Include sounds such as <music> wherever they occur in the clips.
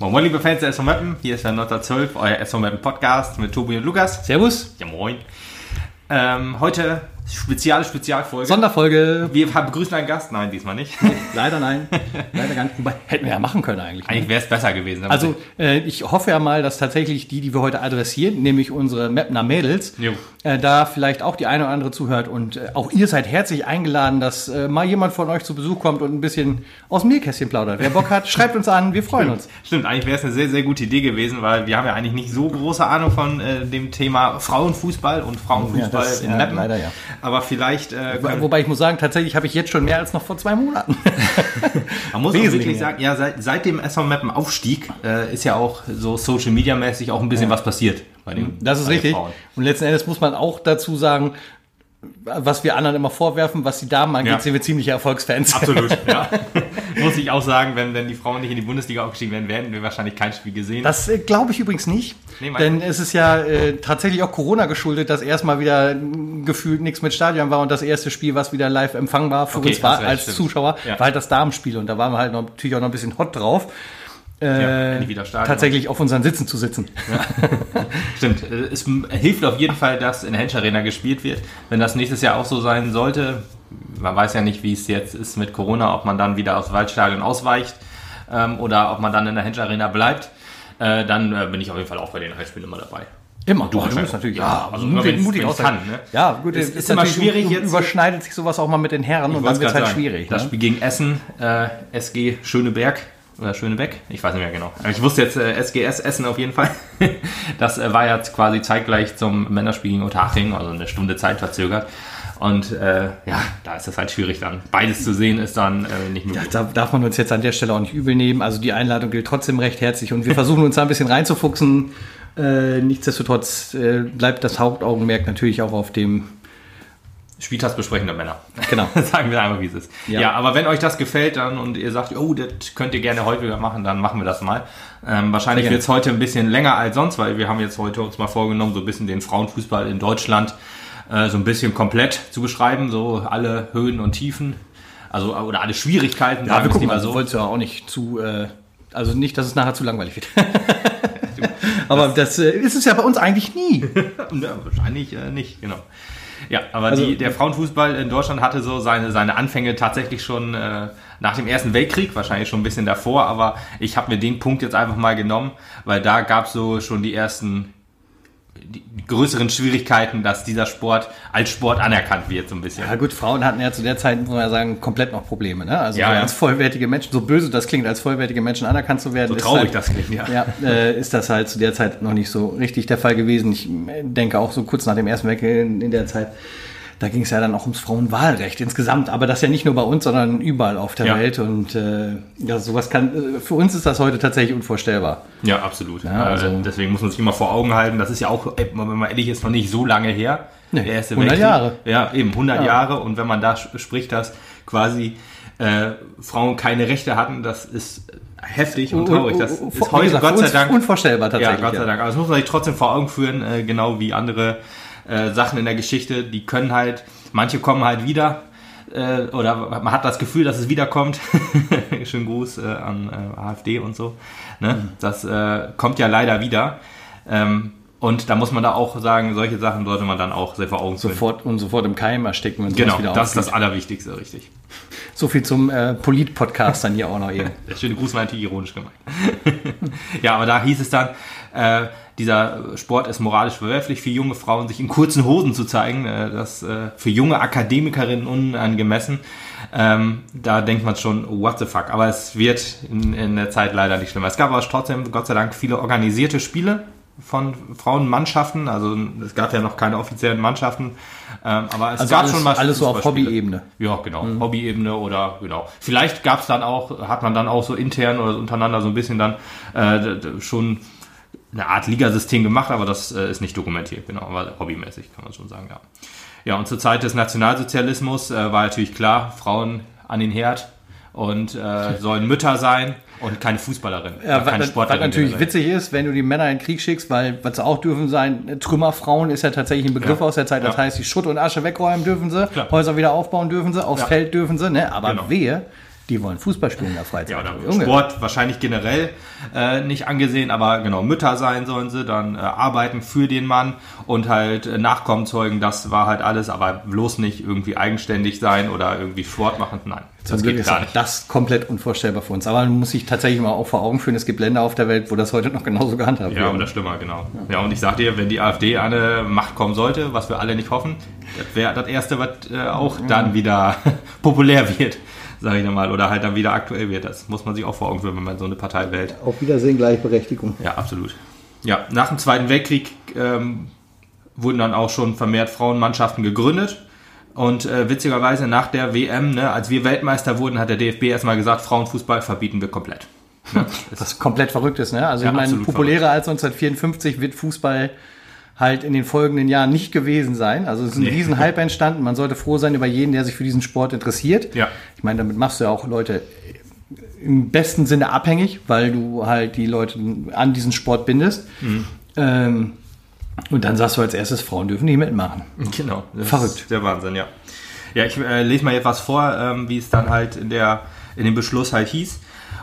Moin, moin, liebe Fans der SV Mappen. Hier ist der 1912, euer SV Mappen Podcast mit Tobi und Lukas. Servus. Ja, moin. Ähm, heute spezielle Spezialfolge. Sonderfolge. wir begrüßen einen Gast. Nein, diesmal nicht. Leider nein. Leider gar nicht. Wobei, hätten wir ja machen können eigentlich. ne? Eigentlich wäre es besser gewesen. Also äh, ich hoffe ja mal, dass tatsächlich die, die wir heute adressieren, nämlich unsere Mapner Mädels, Jo. Äh, da vielleicht auch die eine oder andere zuhört. Und äh, auch ihr seid herzlich eingeladen, dass äh, mal jemand von euch zu Besuch kommt und ein bisschen aus dem Nähkästchen plaudert. Wer Bock hat, <laughs> schreibt uns an, wir freuen uns. Stimmt, eigentlich wäre es eine sehr, sehr gute Idee gewesen, weil wir haben ja eigentlich nicht so große Ahnung von äh, dem Thema Frauenfußball und Frauenfußball Ja, das- in ja, Mappen. leider ja. Aber vielleicht äh, Wo- Wobei ich muss sagen, tatsächlich habe ich jetzt schon mehr als noch vor zwei Monaten. <laughs> Man muss Wesentlich wirklich sagen, ja, seit, seit dem SV Mappen Aufstieg ist ja auch so Social Media mäßig auch ein bisschen was passiert bei den Das ist richtig. Frauen. Und letzten Endes muss man auch dazu sagen, was wir anderen immer vorwerfen, was die Damen angeht, Ja. sind wir ziemliche Erfolgsfans. Absolut, <laughs> ja. Muss ich auch sagen, wenn, wenn die Frauen nicht in die Bundesliga aufgestiegen wären, hätten wir wahrscheinlich kein Spiel gesehen. Das äh, glaube ich übrigens nicht. Nee, denn es ist ja äh, tatsächlich auch Corona geschuldet, dass erstmal wieder gefühlt nichts mit Stadion war und das erste Spiel, was wieder live empfangbar für Okay, uns war als stimmt. Zuschauer, Ja. war halt das Damenspiel. Und da waren wir halt noch, natürlich auch noch ein bisschen hot drauf. Ja, Äh, Stadion. tatsächlich auf unseren Sitzen zu sitzen. <laughs> Stimmt. Äh, Es hilft auf jeden Fall, dass in der Hensch Arena gespielt wird. Wenn das nächstes Jahr auch so sein sollte, man weiß ja nicht, wie es jetzt ist mit Corona, ob man dann wieder aufs Waldstadion ausweicht ähm, oder ob man dann in der Hensch Arena bleibt, äh, dann äh, bin ich auf jeden Fall auch bei den Heimspielen immer dabei. Immer. Du wahrscheinlich. musst natürlich, Ja, ja, also mutig, mutig aussagen. kann, ne? Ja, gut, Es es ist immer natürlich- schwierig jetzt- Überschneidet sich sowas auch mal mit den Herren und dann wird es halt sagen, schwierig. Das ne? Spiel gegen Essen, äh, SG Schöneberg oder Schönebeck, ich weiß nicht mehr genau. Aber Ich wusste jetzt äh, SGS Essen auf jeden Fall. <laughs> Das äh, war jetzt quasi zeitgleich zum Männerspiel gegen Unterhaching, also eine Stunde Zeit verzögert. Und äh, ja, da ist es halt schwierig dann. Beides zu sehen ist dann äh, nicht Ja, möglich. da darf man uns jetzt an der Stelle auch nicht übel nehmen. Also die Einladung gilt trotzdem recht herzlich und wir versuchen uns da ein bisschen reinzufuchsen. Äh, nichtsdestotrotz äh, bleibt das Hauptaugenmerk natürlich auch auf dem. Spieltagsbesprechende Männer. Genau. <laughs> Sagen wir einmal, wie es ist. Ja. Ja. aber wenn euch das gefällt dann und ihr sagt, oh, das könnt ihr gerne häufiger machen, dann machen wir das mal. Ähm, wahrscheinlich wird es heute ein bisschen länger als sonst, weil wir haben jetzt heute uns mal vorgenommen, so ein bisschen den Frauenfußball in Deutschland äh, so ein bisschen komplett zu beschreiben, so alle Höhen und Tiefen. Also, oder alle Schwierigkeiten, Ja, wir gucken mal. So. Wolltest du ja auch nicht zu. Äh, also nicht, dass es nachher zu langweilig wird. <laughs> Aber das äh, ist es ja bei uns eigentlich nie. <laughs> Ja, wahrscheinlich äh, nicht, genau. Ja, aber Also- die, der Frauenfußball in Deutschland hatte so seine, seine Anfänge tatsächlich schon äh, nach dem Ersten Weltkrieg, wahrscheinlich schon ein bisschen davor, aber ich habe mir den Punkt jetzt einfach mal genommen, weil da gab es so schon die ersten die, größeren Schwierigkeiten, dass dieser Sport als Sport anerkannt wird, so ein bisschen. Ja gut, Frauen hatten ja zu der Zeit, muss man ja sagen, komplett noch Probleme. Ne? Also Ja, so ja. als vollwertige Menschen, so böse das klingt, als vollwertige Menschen anerkannt zu werden, So ist traurig halt, das klingt, ja. ja, äh, ist das halt zu der Zeit noch nicht so richtig der Fall gewesen. Ich denke auch so kurz nach dem Ersten Weltkrieg in der Zeit, da ging es ja dann auch ums Frauenwahlrecht insgesamt, aber das ja nicht nur bei uns, sondern überall auf der Ja. Welt und äh, ja, sowas kann, äh, für uns ist das heute tatsächlich unvorstellbar. Ja, absolut. Ja, also- äh, deswegen muss man sich immer vor Augen halten, das ist ja auch, äh, wenn man ehrlich ist, noch nicht so lange her. Nee, der Erste 100 Weltkrieg. Jahre. Ja, eben 100 Ja. Jahre. Und wenn man da spricht, dass quasi äh, Frauen keine Rechte hatten, das ist heftig und traurig. Das ist heute gesagt, Gott sei Dank unvorstellbar ja, tatsächlich. Gott sei Dank. Aber das muss man sich trotzdem vor Augen führen, äh, genau wie andere äh, Sachen in der Geschichte. Die können halt, manche kommen halt wieder. Äh, oder man hat das Gefühl, dass es wiederkommt. <laughs> Schönen Gruß äh, an äh, AfD und so. Ne? Mhm. Das äh, kommt ja leider wieder. Ähm, und da muss man da auch sagen, solche Sachen sollte man dann auch sehr vor Augen führen. Sofort und sofort im Keim ersticken, wenn Genau, wieder das ist aufgeht. das Allerwichtigste, richtig. So viel zum äh, Polit-Podcast dann hier auch noch eben. <laughs> Der schöne Gruß war natürlich ironisch gemeint. <laughs> ja, aber da hieß es dann, äh, dieser Sport ist moralisch verwerflich für junge Frauen, sich in kurzen Hosen zu zeigen. Äh, das äh, für junge Akademikerinnen unangemessen. Ähm, da denkt man schon, what the fuck. Aber es wird in, in der Zeit leider nicht schlimmer. Es gab aber trotzdem, Gott sei Dank, viele organisierte Spiele von Frauenmannschaften. Also es gab ja noch keine offiziellen Mannschaften. Ähm, aber es Also gab alles- schon mal alles so auf. Hobbyebene. Ja, genau. Hobbyebene oder genau. Vielleicht gab es dann auch, hat man dann auch so intern oder untereinander so ein bisschen dann äh, schon eine Art Ligasystem gemacht, aber das äh, ist nicht dokumentiert, genau, aber hobbymäßig kann man schon sagen, ja. Ja, und zur Zeit des Nationalsozialismus äh, war natürlich klar, Frauen an den Herd und äh, <laughs> sollen Mütter sein und keine Fußballerin, Ja, keine was, was Sportlerin. natürlich generell. witzig ist, wenn du die Männer in den Krieg schickst, weil was sie auch dürfen sein, Trümmerfrauen ist ja tatsächlich ein Begriff Ja. aus der Zeit. Das Ja. heißt, die Schutt und Asche wegräumen dürfen sie, Klar. Häuser wieder aufbauen dürfen sie, aufs. Feld dürfen sie, ne? Aber Genau. wehe, Die wollen Fußball spielen in der Freizeit. Ja, oder Junge. Sport wahrscheinlich generell äh, nicht angesehen, aber genau, Mütter sein sollen sie, dann äh, arbeiten für den Mann und halt äh, Nachkommen zeugen, das war halt alles, aber bloß nicht irgendwie eigenständig sein oder irgendwie Sport machen, nein, Zum das Glück geht ist gar nicht. das komplett unvorstellbar für uns. Aber man muss sich tatsächlich mal auch vor Augen führen, es gibt Länder auf der Welt, wo das heute noch genauso gehandhabt Ja, wird. oder schlimmer, genau. Ja, und ich sag dir, wenn die AfD an eine Macht kommen sollte, was wir alle nicht hoffen, das wäre das Erste, was äh, auch dann wieder <laughs> populär wird, sage ich mal, oder halt dann wieder aktuell wird. Das muss man sich auch vor Augen führen, wenn man so eine Partei wählt. Auf Wiedersehen, Gleichberechtigung. Ja, absolut. Ja, nach dem Zweiten Weltkrieg ähm, wurden dann auch schon vermehrt Frauenmannschaften gegründet. Und äh, witzigerweise nach der WM, ne, als wir Weltmeister wurden, hat der DFB erstmal gesagt, Frauenfußball verbieten wir komplett. <laughs> Ne? Das- Was komplett verrückt ist, ne? Also Ja, ich meine, populärer als 1954 wird Fußball halt in den folgenden Jahren nicht gewesen sein. Also es ist ein Nee. riesen Hype <laughs> entstanden. Man sollte froh sein über jeden, der sich für diesen Sport interessiert. Ja. Ich meine, damit machst du ja auch Leute im besten Sinne abhängig, weil du halt die Leute an diesen Sport bindest. Mhm. Ähm, und dann sagst du als erstes, Frauen dürfen nicht mitmachen. Genau. Verrückt. Der Wahnsinn, ja. Ja, ich äh, lese mal etwas vor, ähm, wie es dann halt in, der, in dem Beschluss halt hieß.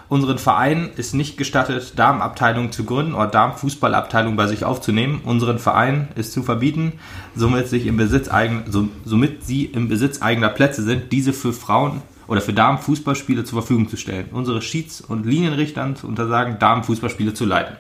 Unseren Verein ist nicht gestattet, Damenabteilungen zu gründen oder Damenfußballabteilungen bei sich aufzunehmen. Unseren Verein ist zu verbieten, somit, sich im Besitz eigen, so, somit sie im Besitz eigener Plätze sind, diese für Frauen oder für Damenfußballspiele zur Verfügung zu stellen. Unsere Schieds- und Linienrichtern zu untersagen, Damenfußballspiele zu leiten.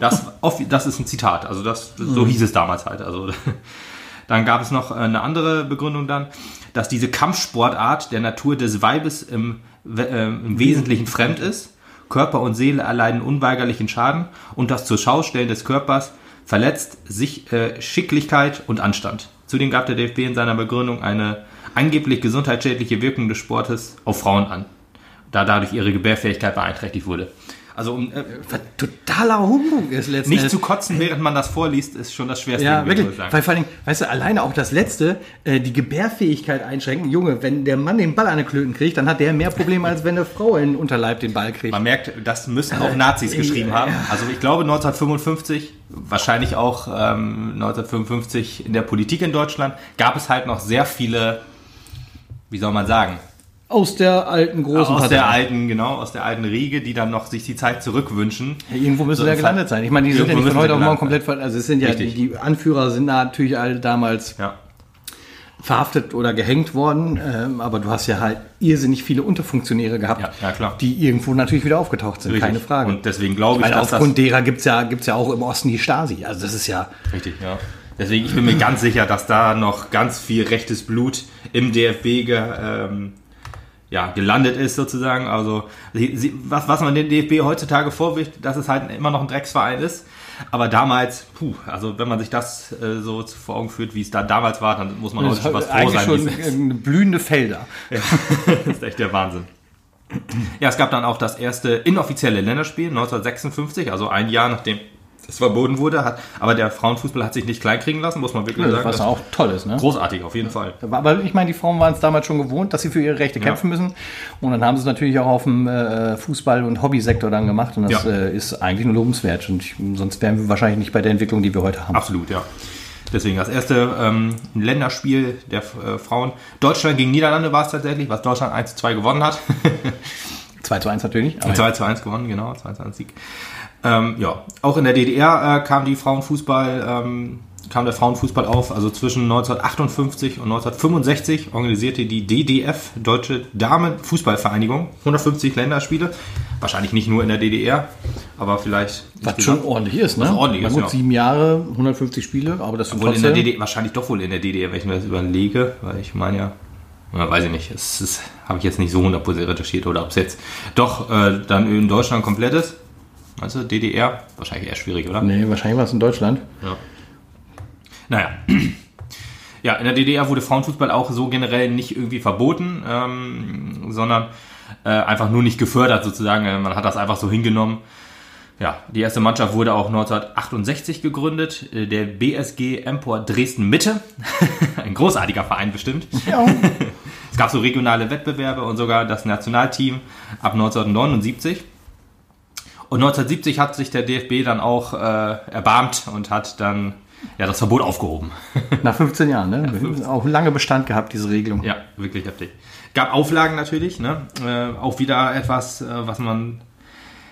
Das, das ist ein Zitat, also das, so hieß es damals halt. Also <laughs> dann gab es noch eine andere Begründung dann, dass diese Kampfsportart der Natur des Weibes im, im Wesentlichen fremd ist. Körper und Seele erleiden unweigerlichen Schaden und das zur Schaustellen des Körpers verletzt sich äh, Schicklichkeit und Anstand. Zudem gab der DFB in seiner Begründung eine angeblich gesundheitsschädliche Wirkung des Sportes auf Frauen an, da dadurch ihre Gebärfähigkeit beeinträchtigt wurde. Also um äh, totaler Humbug ist letztendlich. nicht zu kotzen, während man das vorliest, ist schon das Schwerste. Ja, wirklich. muss ich sagen. Weil vor allem, weißt du, alleine auch das Letzte, äh, die Gebärfähigkeit einschränken. Junge, wenn der Mann den Ball an den Klöten kriegt, dann hat der mehr Probleme, als wenn eine Frau in den Unterleib den Ball kriegt. Man merkt, das müssen auch Nazis geschrieben haben. Also ich glaube 1955, wahrscheinlich auch ähm, 1955 in der Politik in Deutschland, gab es halt noch sehr viele, wie soll man sagen, Aus der alten großen aus Partei. der alten, genau, aus der alten Riege, die dann noch sich die Zeit zurückwünschen. Ja, Irgendwo müssen So wir ja gelandet sein. Ich meine, die sind ja nicht von heute auf morgen komplett ver Also es sind ja, die, Richtig. die Anführer sind natürlich alle damals Ja, verhaftet oder gehängt worden. Ähm, aber du hast ja halt irrsinnig viele Unterfunktionäre gehabt, Ja, ja, klar. die irgendwo natürlich wieder aufgetaucht sind. richtig. Keine Frage. Und deswegen glaube ich, Weil dass aufgrund derer gibt's ja, gibt's ja auch im Osten die Stasi. Also das ist ja... Richtig, ja. Deswegen, ich bin mir ganz sicher, dass da noch ganz viel rechtes Blut im DFB ge, ähm, ja, gelandet ist sozusagen. Also was, was man dem DFB heutzutage vorwirft, dass es halt immer noch ein Drecksverein ist. Aber damals, puh, also wenn man sich das äh, so vor Augen führt, wie es da damals war, dann muss man heute schon was froh sein. schon äh, blühende Felder. <laughs> das ist echt der Wahnsinn. Ja, es gab dann auch das erste inoffizielle Länderspiel 1956, also ein Jahr nachdem es verboten wurde. Hat, aber der Frauenfußball hat sich nicht kleinkriegen lassen, muss man wirklich sagen. Was Das auch toll ist, ne? großartig, auf jeden Fall. Aber ich meine, die Frauen waren es damals schon gewohnt, dass sie für ihre Rechte kämpfen müssen. Und dann haben sie es natürlich auch auf dem äh, Fußball- und Hobbysektor dann gemacht. Und das Ja. äh, ist eigentlich nur lobenswert. Und ich, sonst wären wir wahrscheinlich nicht bei der Entwicklung, die wir heute haben. Absolut, ja. Deswegen das erste ähm, Länderspiel der äh, Frauen. Deutschland gegen Niederlande war es tatsächlich, was Deutschland 1 zu 2 gewonnen hat. <laughs> 2 zu 1 natürlich. Aber 2 zu 1 gewonnen, genau, 2 zu 1 Sieg. Ähm, ja, auch in der DDR äh, kam die Frauenfußball, ähm, kam der Frauenfußball auf. Also zwischen 1958 und 1965 organisierte die DDF, Deutsche Damenfußballvereinigung, 150 Länderspiele. Wahrscheinlich nicht nur in der DDR, aber vielleicht. was schon ordentlich ist, ne? Was ordentlich Na ist, gut, ja. sieben Jahre, 150 Spiele, aber das sind Wohl in der. DDR, wahrscheinlich doch wohl in der DDR, wenn ich mir das überlege, weil ich meine ja, ja weiß ich nicht, es ist, habe ich jetzt nicht so 100% recherchiert oder ob es jetzt doch äh, dann in Deutschland komplett ist. Meinst du, DDR? Wahrscheinlich eher schwierig, oder? Nee, wahrscheinlich war es in Deutschland. Ja. Naja. Ja, in der DDR wurde Frauenfußball auch so generell nicht irgendwie verboten, ähm, sondern äh, einfach nur nicht gefördert sozusagen. Äh, Man hat das einfach so hingenommen. Ja, die erste Mannschaft wurde auch 1968 gegründet, äh, der BSG Empor Dresden Mitte. <laughs> Ein großartiger Verein bestimmt. Ja. <laughs> Es gab so regionale Wettbewerbe und sogar das Nationalteam ab 1979. Und 1970 hat sich der DFB dann auch äh, erbarmt und hat dann ja das Verbot aufgehoben. <laughs> Nach 15 Jahren, ne? Auch lange Bestand gehabt, diese Regelung. Ja, wirklich heftig. Gab Auflagen natürlich, ne? Äh, auch wieder etwas, äh, was man.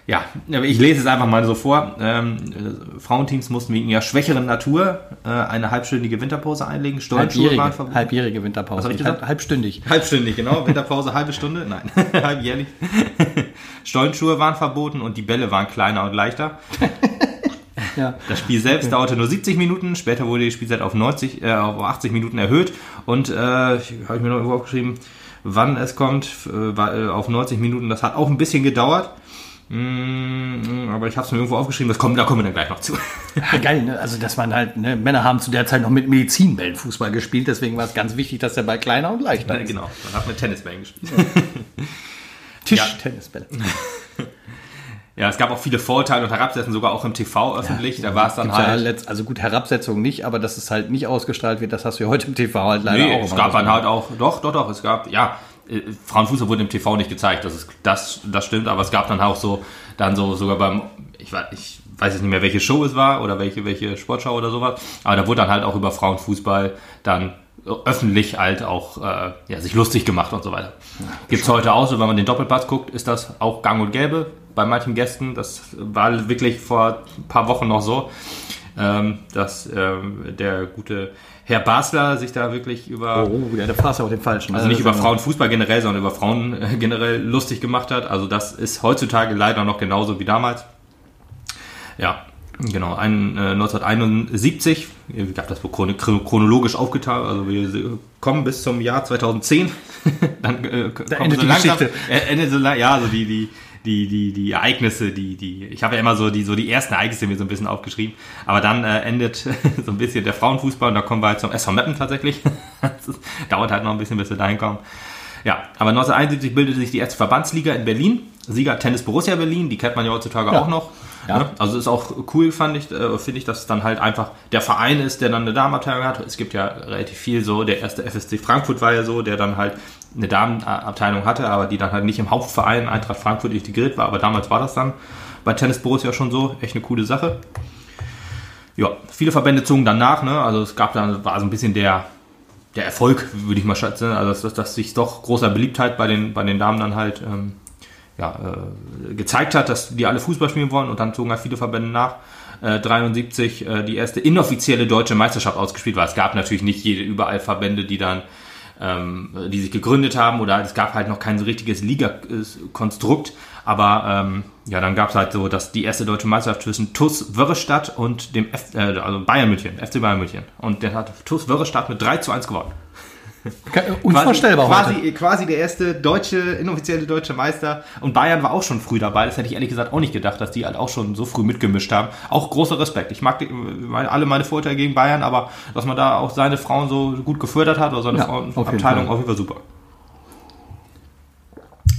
Ja, ich lese es einfach mal so vor. Ähm, äh, Frauenteams mussten wegen ihrer schwächeren Natur äh, eine halbstündige Winterpause einlegen. Stolzschuhe waren Halbjährige, verboten. halbjährige Winterpause. Was ich gesagt? halb, halbstündig. Halbstündig, genau. <laughs> Winterpause, halbe Stunde. Nein, <laughs> halbjährlich. Stollenschuhe waren verboten und die Bälle waren kleiner und leichter. <laughs> Ja. Das Spiel selbst dauerte nur 70 Minuten. Später wurde die Spielzeit auf 90, äh, auf 80 Minuten erhöht. Und äh, habe ich mir noch irgendwo aufgeschrieben, wann es kommt, äh, äh, auf 90 Minuten. Das hat auch ein bisschen gedauert. Mm, aber ich habe es mir irgendwo aufgeschrieben. Das kommt, da kommen wir dann gleich noch zu. <laughs> Ja, geil, ne? Also, dass man halt, ne? Männer haben zu der Zeit noch mit Medizinbällen Fußball gespielt, deswegen war es ganz wichtig, dass der Ball kleiner und leichter <laughs> ist. genau, man hat mit Tennisbällen gespielt. <laughs> Tischtennisbälle. Ja, es gab auch viele Vorteile und Herabsetzen, sogar auch im TV öffentlich. da war es dann ja halt. letzt- also gut, Herabsetzung nicht, aber dass es halt nicht ausgestrahlt wird, das hast du ja heute im TV halt leider Nee, auch. es gab dann halt auch, doch, doch, doch, es gab, ja, äh, Frauenfußball wurde im TV nicht gezeigt, das ist, das, das stimmt, aber es gab dann auch so, dann so, sogar beim, ich weiß, ich weiß jetzt nicht mehr, welche Show es war oder welche, welche Sportschau oder sowas, aber da wurde dann halt auch über Frauenfußball dann öffentlich halt auch, äh, ja, sich lustig gemacht und so weiter. Gibt's heute auch so, wenn man den Doppelpass guckt, ist das auch gang und gäbe bei manchen Gästen, das war wirklich vor ein paar Wochen noch so, ähm, dass ähm, der gute Herr Basler sich da wirklich über Oh, ja, da fahrst du auch den falschen. also nicht über Frauenfußball generell, sondern über Frauen äh, generell lustig gemacht hat. Also das ist heutzutage leider noch genauso wie damals. Ja, genau. Ein, äh, 1971, ich habe das wohl chron chronologisch aufgeteilt, also wir kommen bis zum Jahr 2010. <laughs> Dann äh, kommen endet so die langsam, Geschichte. äh, endet so lang, ja, so die, die, die, die, die Ereignisse, die, die, ich habe ja immer so die, so die ersten Ereignisse mir so ein bisschen aufgeschrieben, aber dann äh, endet <laughs> so ein bisschen der Frauenfußball und da kommen wir halt zum SV Meppen tatsächlich. <laughs> Das dauert halt noch ein bisschen, bis wir dahin kommen. Ja, aber 1971 bildete sich die erste Verbandsliga in Berlin. Sieger Tennis Borussia Berlin, die kennt man ja heutzutage Ja. auch noch. Ja. Ne? Also ist auch cool, fand ich, äh, finde ich, dass es dann halt einfach der Verein ist, der dann eine Damenabteilung hat. Es gibt ja relativ viel so, der erste FSC Frankfurt war ja so, der dann halt eine Damenabteilung hatte, aber die dann halt nicht im Hauptverein Eintracht Frankfurt integriert war. Aber damals war das dann bei Tennis Borussia schon so. Echt eine coole Sache. Ja, viele Verbände zogen dann nach, ne? Also es gab dann, war so ein bisschen der, der Erfolg, würde ich mal schätzen. Also dass, dass sich doch großer Beliebtheit bei den, bei den Damen dann halt ähm, ja, äh, gezeigt hat, dass die alle Fußball spielen wollen und dann zogen halt viele Verbände nach. Äh, 73 äh, die erste inoffizielle deutsche Meisterschaft ausgespielt war. Es gab natürlich nicht jede, überall Verbände, die dann ähm, die sich gegründet haben oder es gab halt noch kein so richtiges Liga-Konstrukt. Aber ähm, ja, dann gab es halt so, dass die erste deutsche Meisterschaft zwischen TuS Wörrestadt und dem F, äh, also Bayern München, FC Bayern München. Und der hat TuS Wörrestadt mit 3 zu 1 gewonnen. Unvorstellbar quasi, heute. quasi, quasi der erste deutsche, inoffizielle deutsche Meister. Und Bayern war auch schon früh dabei. Das hätte ich ehrlich gesagt auch nicht gedacht, dass die halt auch schon so früh mitgemischt haben. Auch großer Respekt. Ich mag die, meine, alle meine Vorteile gegen Bayern, aber dass man da auch seine Frauen so gut gefördert hat oder seine Ja, Frauenabteilung auf jeden Fall super.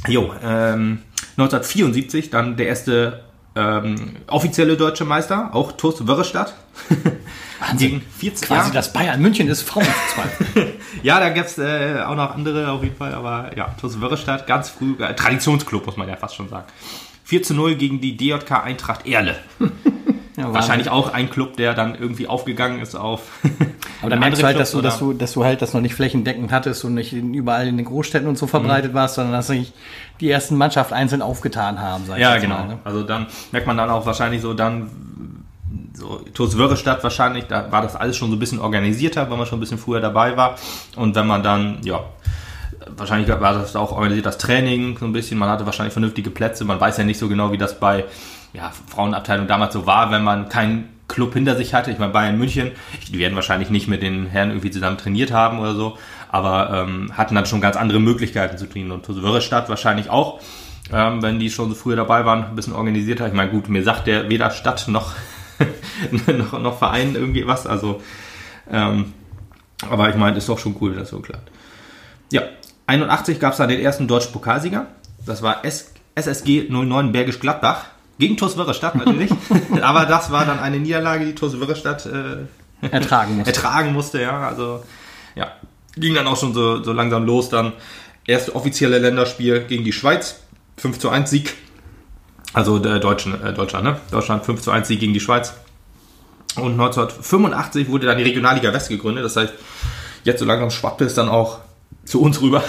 Jo, ähm, 1974 dann der erste ähm, offizielle deutsche Meister, auch TuS Wörrestadt. <laughs> Gegen 40 Quasi Jahre. das Bayern München ist Frauenfußball. <laughs> Ja, da gibt's äh, auch noch andere auf jeden Fall, aber ja, TuS Wörrestadt, ganz früh, äh, Traditionsclub, muss man ja fast schon sagen. 4 zu 0 gegen die DJK Eintracht Erle. <laughs> Ja, Wahrscheinlich auch ein Club, der dann irgendwie aufgegangen ist auf. <laughs> Aber dann merkst du halt, dass du, dass du, dass du halt das noch nicht flächendeckend hattest und nicht überall in den Großstädten und so verbreitet Mhm. warst, sondern dass sich die ersten Mannschaften einzeln aufgetan haben. Sag ich Ja, genau. mal, ne? Also dann merkt man dann auch wahrscheinlich so dann so TuS Wörrestadt wahrscheinlich, da war das alles schon so ein bisschen organisierter, weil man schon ein bisschen früher dabei war. Und wenn man dann, ja, wahrscheinlich war das auch organisiert das Training so ein bisschen, man hatte wahrscheinlich vernünftige Plätze, man weiß ja nicht so genau, wie das bei ja, Frauenabteilung damals so war, wenn man keinen Club hinter sich hatte. Ich meine, Bayern München, die werden wahrscheinlich nicht mit den Herren irgendwie zusammen trainiert haben oder so, aber ähm, hatten dann schon ganz andere Möglichkeiten zu trainieren. Und TuS Wörrestadt wahrscheinlich auch, ähm, wenn die schon so früher dabei waren, ein bisschen organisierter. Ich meine, gut, mir sagt der weder Stadt noch, <laughs> noch, noch Verein irgendwie was, also ähm, aber ich meine, ist doch schon cool, wenn das so klappt. Ja, 81 gab es dann den ersten deutschen Pokalsieger. Das war S SSG 09 Bergisch Gladbach. Gegen TuS Wörrestadt natürlich. <laughs> Aber das war dann eine Niederlage, die TuS Wörrestadt äh, Ertragen muss. ertragen musste, ja. Also, ja. Ging dann auch schon so, so langsam los. Dann erste offizielle Länderspiel gegen die Schweiz. 5 zu 1 Sieg. Also der Deutschen, äh, Deutschland, ne? Deutschland 5 zu 1 Sieg gegen die Schweiz. Und 1985 wurde dann die Regionalliga West gegründet. Das heißt, jetzt so langsam schwappte es dann auch zu uns rüber,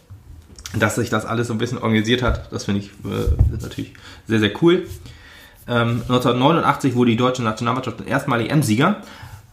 <laughs> dass sich das alles so ein bisschen organisiert hat. Das finde ich äh, natürlich sehr, sehr cool. Ähm, 1989 wurde die deutsche Nationalmannschaft erstmalig M-Sieger.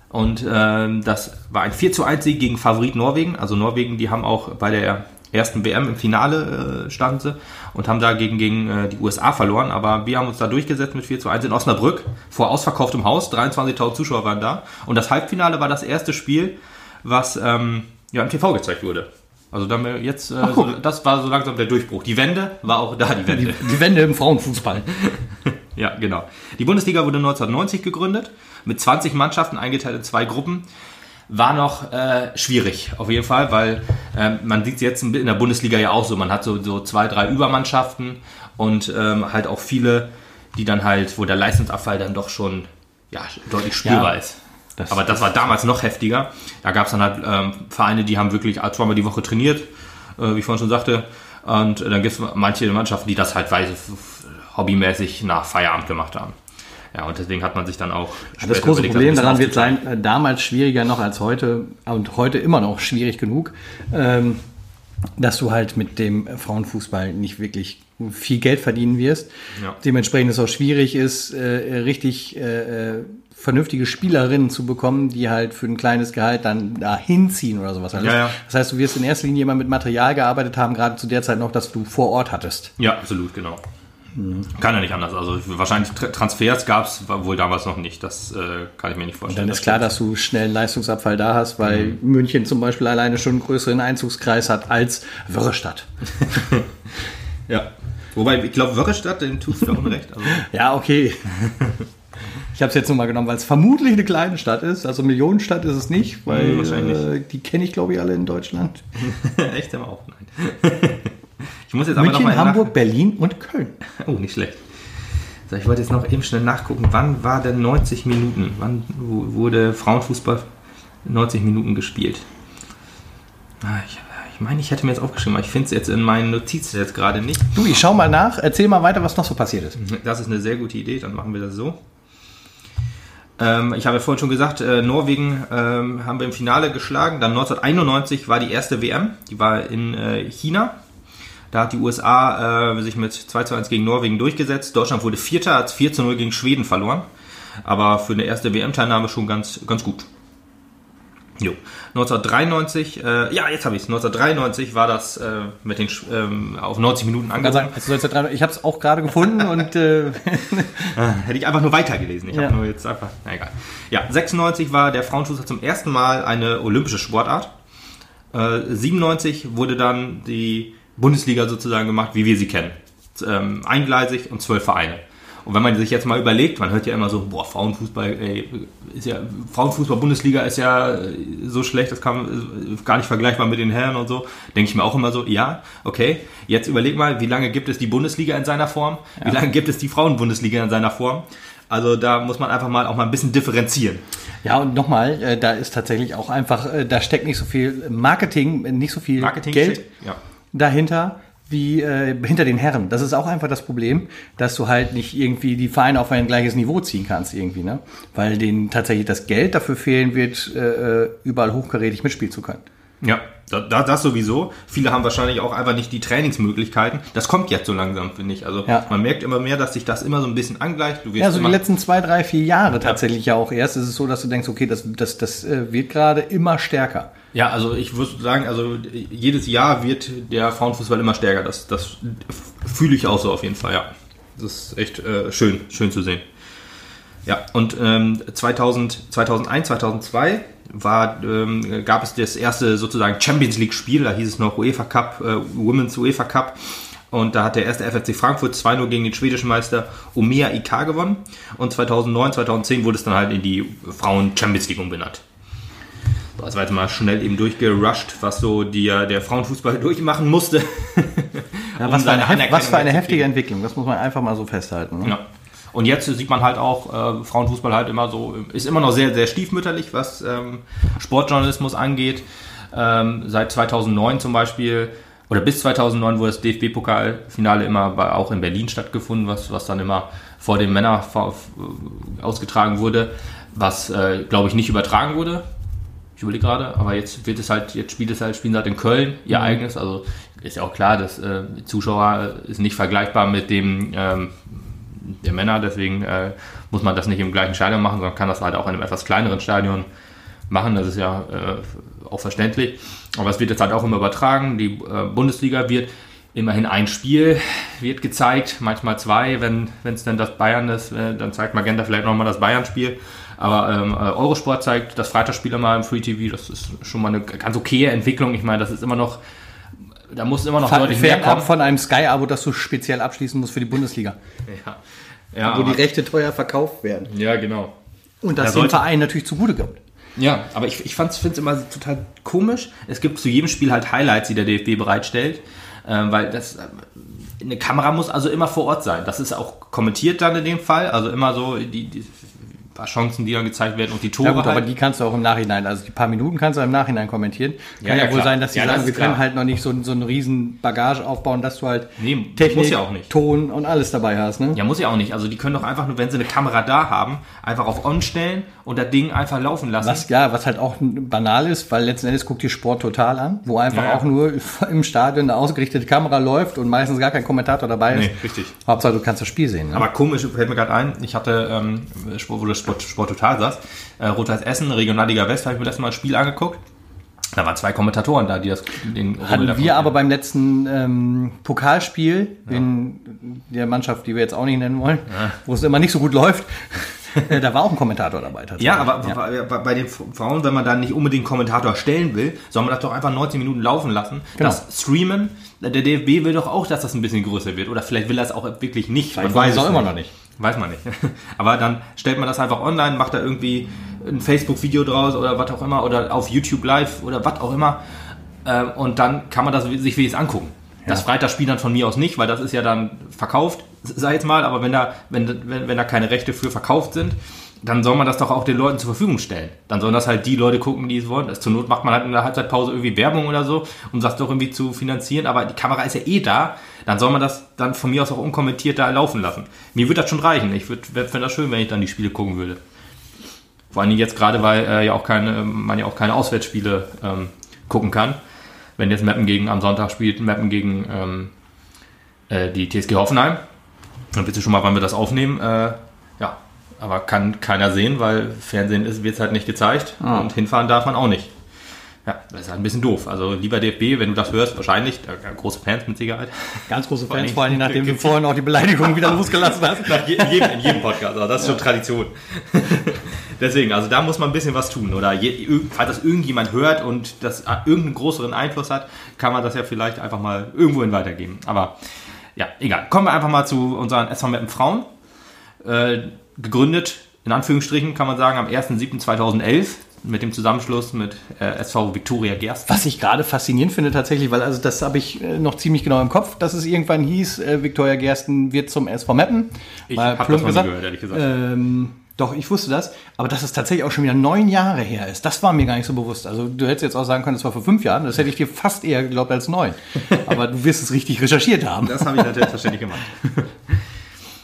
Und ähm, das war ein 4 zu 1 Sieg gegen Favorit Norwegen. Also Norwegen, die haben auch bei der ersten WM im Finale äh, standen sie und haben da gegen, gegen äh, die USA verloren. Aber wir haben uns da durchgesetzt mit 4 zu 1 in Osnabrück vor ausverkauftem Haus. 23.000 Zuschauer waren da. Und das Halbfinale war das erste Spiel, was ähm, ja, im TV gezeigt wurde. Also dann jetzt, äh, Ach, so, das war so langsam der Durchbruch. Die Wende war auch da, die Wende. Die, die Wende im Frauenfußball. <laughs> Ja, genau. Die Bundesliga wurde 1990 gegründet, mit 20 Mannschaften eingeteilt in zwei Gruppen. War noch äh, schwierig, auf jeden Fall, weil ähm, man sieht es jetzt in der Bundesliga ja auch so. Man hat so, so zwei, drei Übermannschaften und ähm, halt auch viele, die dann halt, wo der Leistungsabfall dann doch schon ja, deutlich spürbar Ja, ist. das- Aber das war damals noch heftiger. Da gab es dann halt ähm, Vereine, die haben wirklich zweimal die Woche trainiert, äh, wie ich vorhin schon sagte. Und äh, dann gibt es manche Mannschaften, die das halt weise, hobbymäßig nach Feierabend gemacht haben. Ja, und deswegen hat man sich dann auch. Das große Problem daran wird sein, äh, damals schwieriger noch als heute und heute immer noch schwierig genug, ähm, dass du halt mit dem Frauenfußball nicht wirklich viel Geld verdienen wirst. Ja. Dementsprechend es auch schwierig ist, äh, richtig äh, äh, vernünftige Spielerinnen zu bekommen, die halt für ein kleines Gehalt dann da hinziehen oder sowas. Ja, ja. Das heißt, du wirst in erster Linie immer mit Material gearbeitet haben, gerade zu der Zeit noch, dass du vor Ort hattest. Ja, absolut, genau. Kann ja nicht anders. Also wahrscheinlich Tra- Transfers gab es wohl damals noch nicht. Das äh, kann ich mir nicht vorstellen. Dann ist klar, dass du schnell einen Leistungsabfall da hast, weil München zum Beispiel alleine schon einen größeren Einzugskreis hat als Wörrestadt. <laughs> Ja. Wobei, ich glaube, Wörrestadt, den tust du Unrecht. Also, <laughs> Ja, okay. Ich habe es jetzt nur mal genommen, weil es vermutlich eine kleine Stadt ist. Also Millionenstadt ist es nicht, weil Hm, wahrscheinlich äh, die kenne ich, glaube ich, alle in Deutschland. <laughs> echt immer auch. Nein. Ich muss jetzt aber noch München, mal Hamburg, Berlin und Köln. Nach <laughs> oh, nicht schlecht. So, ich wollte jetzt noch eben schnell nachgucken, wann war denn 90 Minuten? Wann wu- wurde Frauenfußball 90 Minuten gespielt? Ah, ich, ich meine, ich hätte mir jetzt aufgeschrieben, aber ich finde es jetzt in meinen Notizen jetzt gerade nicht. Du, ich schau mal nach. Erzähl mal weiter, was noch so passiert ist. Das ist eine sehr gute Idee, dann machen wir das so. Ähm, ich habe ja vorhin schon gesagt, äh, Norwegen ähm, haben wir im Finale geschlagen. Dann 1991 war die erste WM, die war in äh, China. Da hat die USA äh, sich mit 2 zu 1 gegen Norwegen durchgesetzt. Deutschland wurde Vierter, hat 4 zu 0 gegen Schweden verloren. Aber für eine erste WM-Teilnahme schon ganz, ganz gut. Jo. 1993, äh, ja, jetzt habe ich es. 1993 war das äh, mit den ähm, auf 90 Minuten angefangen. also 1993 ich habe es auch gerade gefunden und äh, <laughs> Hätte ich einfach nur weitergelesen. Ich Ja. habe nur jetzt einfach. Na egal. Ja, 96 war der Frauenfußball zum ersten Mal eine olympische Sportart. Äh, 97 wurde dann die Bundesliga sozusagen gemacht, wie wir sie kennen. Ähm, eingleisig und zwölf Vereine. Und wenn man sich jetzt mal überlegt, man hört ja immer so, boah, Frauenfußball, ey, ist ja, Frauenfußball-Bundesliga ist ja äh, so schlecht, das kann äh, gar nicht vergleichbar mit den Herren und so. Denke ich mir auch immer so, ja, okay. Jetzt überleg mal, wie lange gibt es die Bundesliga in seiner Form? Wie lange gibt es die Frauenbundesliga in seiner Form? Also da muss man einfach mal auch mal ein bisschen differenzieren. ja und nochmal, äh, da ist tatsächlich auch einfach, äh, da steckt nicht so viel Marketing, nicht so viel Marketing Geld ja. Dahinter wie äh, hinter den Herren. Das ist auch einfach das Problem, dass du halt nicht irgendwie die Vereine auf ein gleiches Niveau ziehen kannst irgendwie, ne? Weil denen tatsächlich das Geld dafür fehlen wird, äh, äh, überall hochkarätig mitspielen zu können. Ja, da, da, das sowieso. Viele haben wahrscheinlich auch einfach nicht die Trainingsmöglichkeiten. Das kommt jetzt so langsam, finde ich. Also Ja. man merkt immer mehr, dass sich das immer so ein bisschen angleicht. Ja, so die letzten zwei, drei, vier Jahre tatsächlich ja auch erst. ist es so, dass du denkst, okay, das, das, das äh, wird gerade immer stärker. ja, also ich würde sagen, also jedes Jahr wird der Frauenfußball immer stärker. Das, das fühle ich auch so auf jeden Fall, ja. Das ist echt äh, schön, schön zu sehen. Ja, und ähm, 2000, 2001, 2002 war, ähm, gab es das erste sozusagen Champions League Spiel, da hieß es noch UEFA Cup, äh, Women's UEFA Cup. Und da hat der erste FFC Frankfurt 2-0 gegen den schwedischen Meister Omea IK gewonnen. Und 2009, 2010 wurde es dann halt in die Frauen Champions League umbenannt. So, Das war jetzt mal schnell eben durchgerusht, was so die, der Frauenfußball <laughs> durchmachen musste. Ja, Um was, für eine, was für eine heftige Entwicklung, das muss man einfach mal so festhalten. Ne? Ja. Und jetzt sieht man halt auch, äh, Frauenfußball halt immer so, ist immer noch sehr, sehr stiefmütterlich, was ähm, Sportjournalismus angeht. Ähm, seit 2009 zum Beispiel, oder bis 2009 wurde das DFB-Pokalfinale immer bei, auch in Berlin stattgefunden, was, was dann immer vor den Männern ausgetragen wurde. was, äh, glaube ich, nicht übertragen wurde. Ich überlege gerade, aber jetzt wird es halt, jetzt spielt es halt, spielen sie halt in Köln ihr eigenes. Also ist ja auch klar, dass äh, Zuschauer ist nicht vergleichbar mit dem ähm, der Männer, deswegen äh, muss man das nicht im gleichen Stadion machen, sondern kann das halt auch in einem etwas kleineren Stadion machen. Das ist ja äh, auch verständlich. Aber es wird jetzt halt auch immer übertragen. Die äh, Bundesliga wird immerhin ein Spiel wird gezeigt, manchmal zwei, wenn es denn das Bayern ist, äh, dann zeigt Magenta vielleicht nochmal das Bayern-Spiel. Aber ähm, äh, Eurosport zeigt das Freitagsspiel immer im Free TV. Das ist schon mal eine ganz okaye Entwicklung. Ich meine, das ist immer noch, da muss immer noch deutlich mehr kommen. von einem Sky-Abo, das du speziell abschließen musst für die Bundesliga. Ja, ja, wo die Rechte teuer verkauft werden. ja genau. Und das Da dem sollte- Verein natürlich zugute kommt. Ja, aber ich, ich finde es immer total komisch. Es gibt zu jedem Spiel halt Highlights, die der DFB bereitstellt, ähm, weil das ähm, eine Kamera muss also immer vor Ort sein. Das ist auch kommentiert dann in dem Fall, also immer so die, die paar Chancen, die dann gezeigt werden und die Tore. Ja gut, aber halt. die kannst du auch im Nachhinein, also die paar Minuten kannst du im Nachhinein kommentieren. Ja, Kann ja, ja, wohl sein, dass die Ja, das sagen, ist wir können klar. halt noch nicht so, so einen riesen Bagage aufbauen, dass du halt Nee, Technik, muss ja auch nicht. Ton und alles dabei hast. Ne? Ja, muss ja auch nicht. Also die können doch einfach nur, wenn sie eine Kamera da haben, einfach auf On stellen und das Ding einfach laufen lassen. Was, ja, was halt auch banal ist, weil letzten Endes guckt dir Sport total an, wo einfach auch nur <laughs> im Stadion eine ausgerichtete Kamera läuft und meistens gar kein Kommentator dabei ist. Nee, richtig. Hauptsache, du kannst das Spiel sehen. Ne? Aber komisch, fällt mir gerade ein, ich hatte, ähm, wo du Sport, Sport Total saß, äh, Rot-Weiß Essen, Regionalliga West, habe ich mir letztes Mal ein Spiel angeguckt. Da waren zwei Kommentatoren da, die das den da Hatten wir aber beim letzten ähm, Pokalspiel in der Mannschaft, die wir jetzt auch nicht nennen wollen, wo es immer nicht so gut läuft, <laughs> äh, da war auch ein Kommentator dabei. tatsächlich. Ja, aber Bei, bei- bei den Frauen, wenn man dann nicht unbedingt Kommentator stellen will, soll man das doch einfach 19 Minuten laufen lassen. Genau. Das Streamen, der DFB will doch auch, dass das ein bisschen größer wird. Oder vielleicht will er es auch wirklich nicht. Vielleicht weiß es auch immer noch nicht. Weiß man nicht. <laughs> Aber dann stellt man das einfach online, macht da irgendwie ein Facebook-Video draus oder was auch immer oder auf YouTube Live oder was auch immer. Ähm, Und dann kann man das sich wenigstens angucken. Das Freitagsspiel dann von mir aus nicht, weil das ist ja dann verkauft, sag ich jetzt mal. Aber wenn da, wenn, wenn, wenn da keine Rechte für verkauft sind, dann soll man das doch auch den Leuten zur Verfügung stellen. Dann sollen das halt die Leute gucken, die es wollen. Das, zur Not macht man halt in der Halbzeitpause irgendwie Werbung oder so, um das doch irgendwie zu finanzieren. Aber die Kamera ist ja eh da. Dann soll man das dann von mir aus auch unkommentiert da laufen lassen. Mir würde das schon reichen. Ich fände das schön, wenn ich dann die Spiele gucken würde. Vor allem jetzt gerade, weil äh, ja auch keine, man ja auch keine Auswärtsspiele ähm, gucken kann. Wenn jetzt Meppen gegen am Sonntag spielt, Meppen gegen ähm, äh, die TSG Hoffenheim. Dann wisst ihr schon mal, wann wir das aufnehmen. Äh, aber kann keiner sehen, weil Fernsehen wird es halt nicht gezeigt und hinfahren darf man auch nicht. Ja, das ist halt ein bisschen doof. Also lieber DFB, wenn du das hörst, wahrscheinlich, äh, große Fans mit Sicherheit. Ganz große Fans, vor allem nachdem du vorhin auch die Beleidigung wieder losgelassen hast. Nach je, in, jedem, in jedem Podcast, also das ist schon Tradition. <laughs> Deswegen, also da muss man ein bisschen was tun. Oder je, falls das irgendjemand hört und das äh, irgendeinen größeren Einfluss hat, kann man das ja vielleicht einfach mal irgendwohin weitergeben. Aber ja, egal. Kommen wir einfach mal zu unseren SV Meppen Frauen. Äh, gegründet, in Anführungsstrichen kann man sagen, am 1.7.2011 mit dem Zusammenschluss mit äh, SV Victoria Gerst. Was ich gerade faszinierend finde tatsächlich, weil also das habe ich äh, noch ziemlich genau im Kopf, dass es irgendwann hieß, äh, Viktoria Gersten wird zum SV Meppen. Ich Mal hab das noch nie gesagt. gehört, ehrlich gesagt. Ähm, doch, ich wusste das, aber dass es tatsächlich auch schon wieder neun Jahre her ist, das war mir gar nicht so bewusst. Also du hättest jetzt auch sagen können, das war vor fünf Jahren, das hätte ich dir fast eher geglaubt als neun. <laughs> Aber du wirst es richtig recherchiert haben. Das habe ich natürlich selbstverständlich gemacht. <laughs>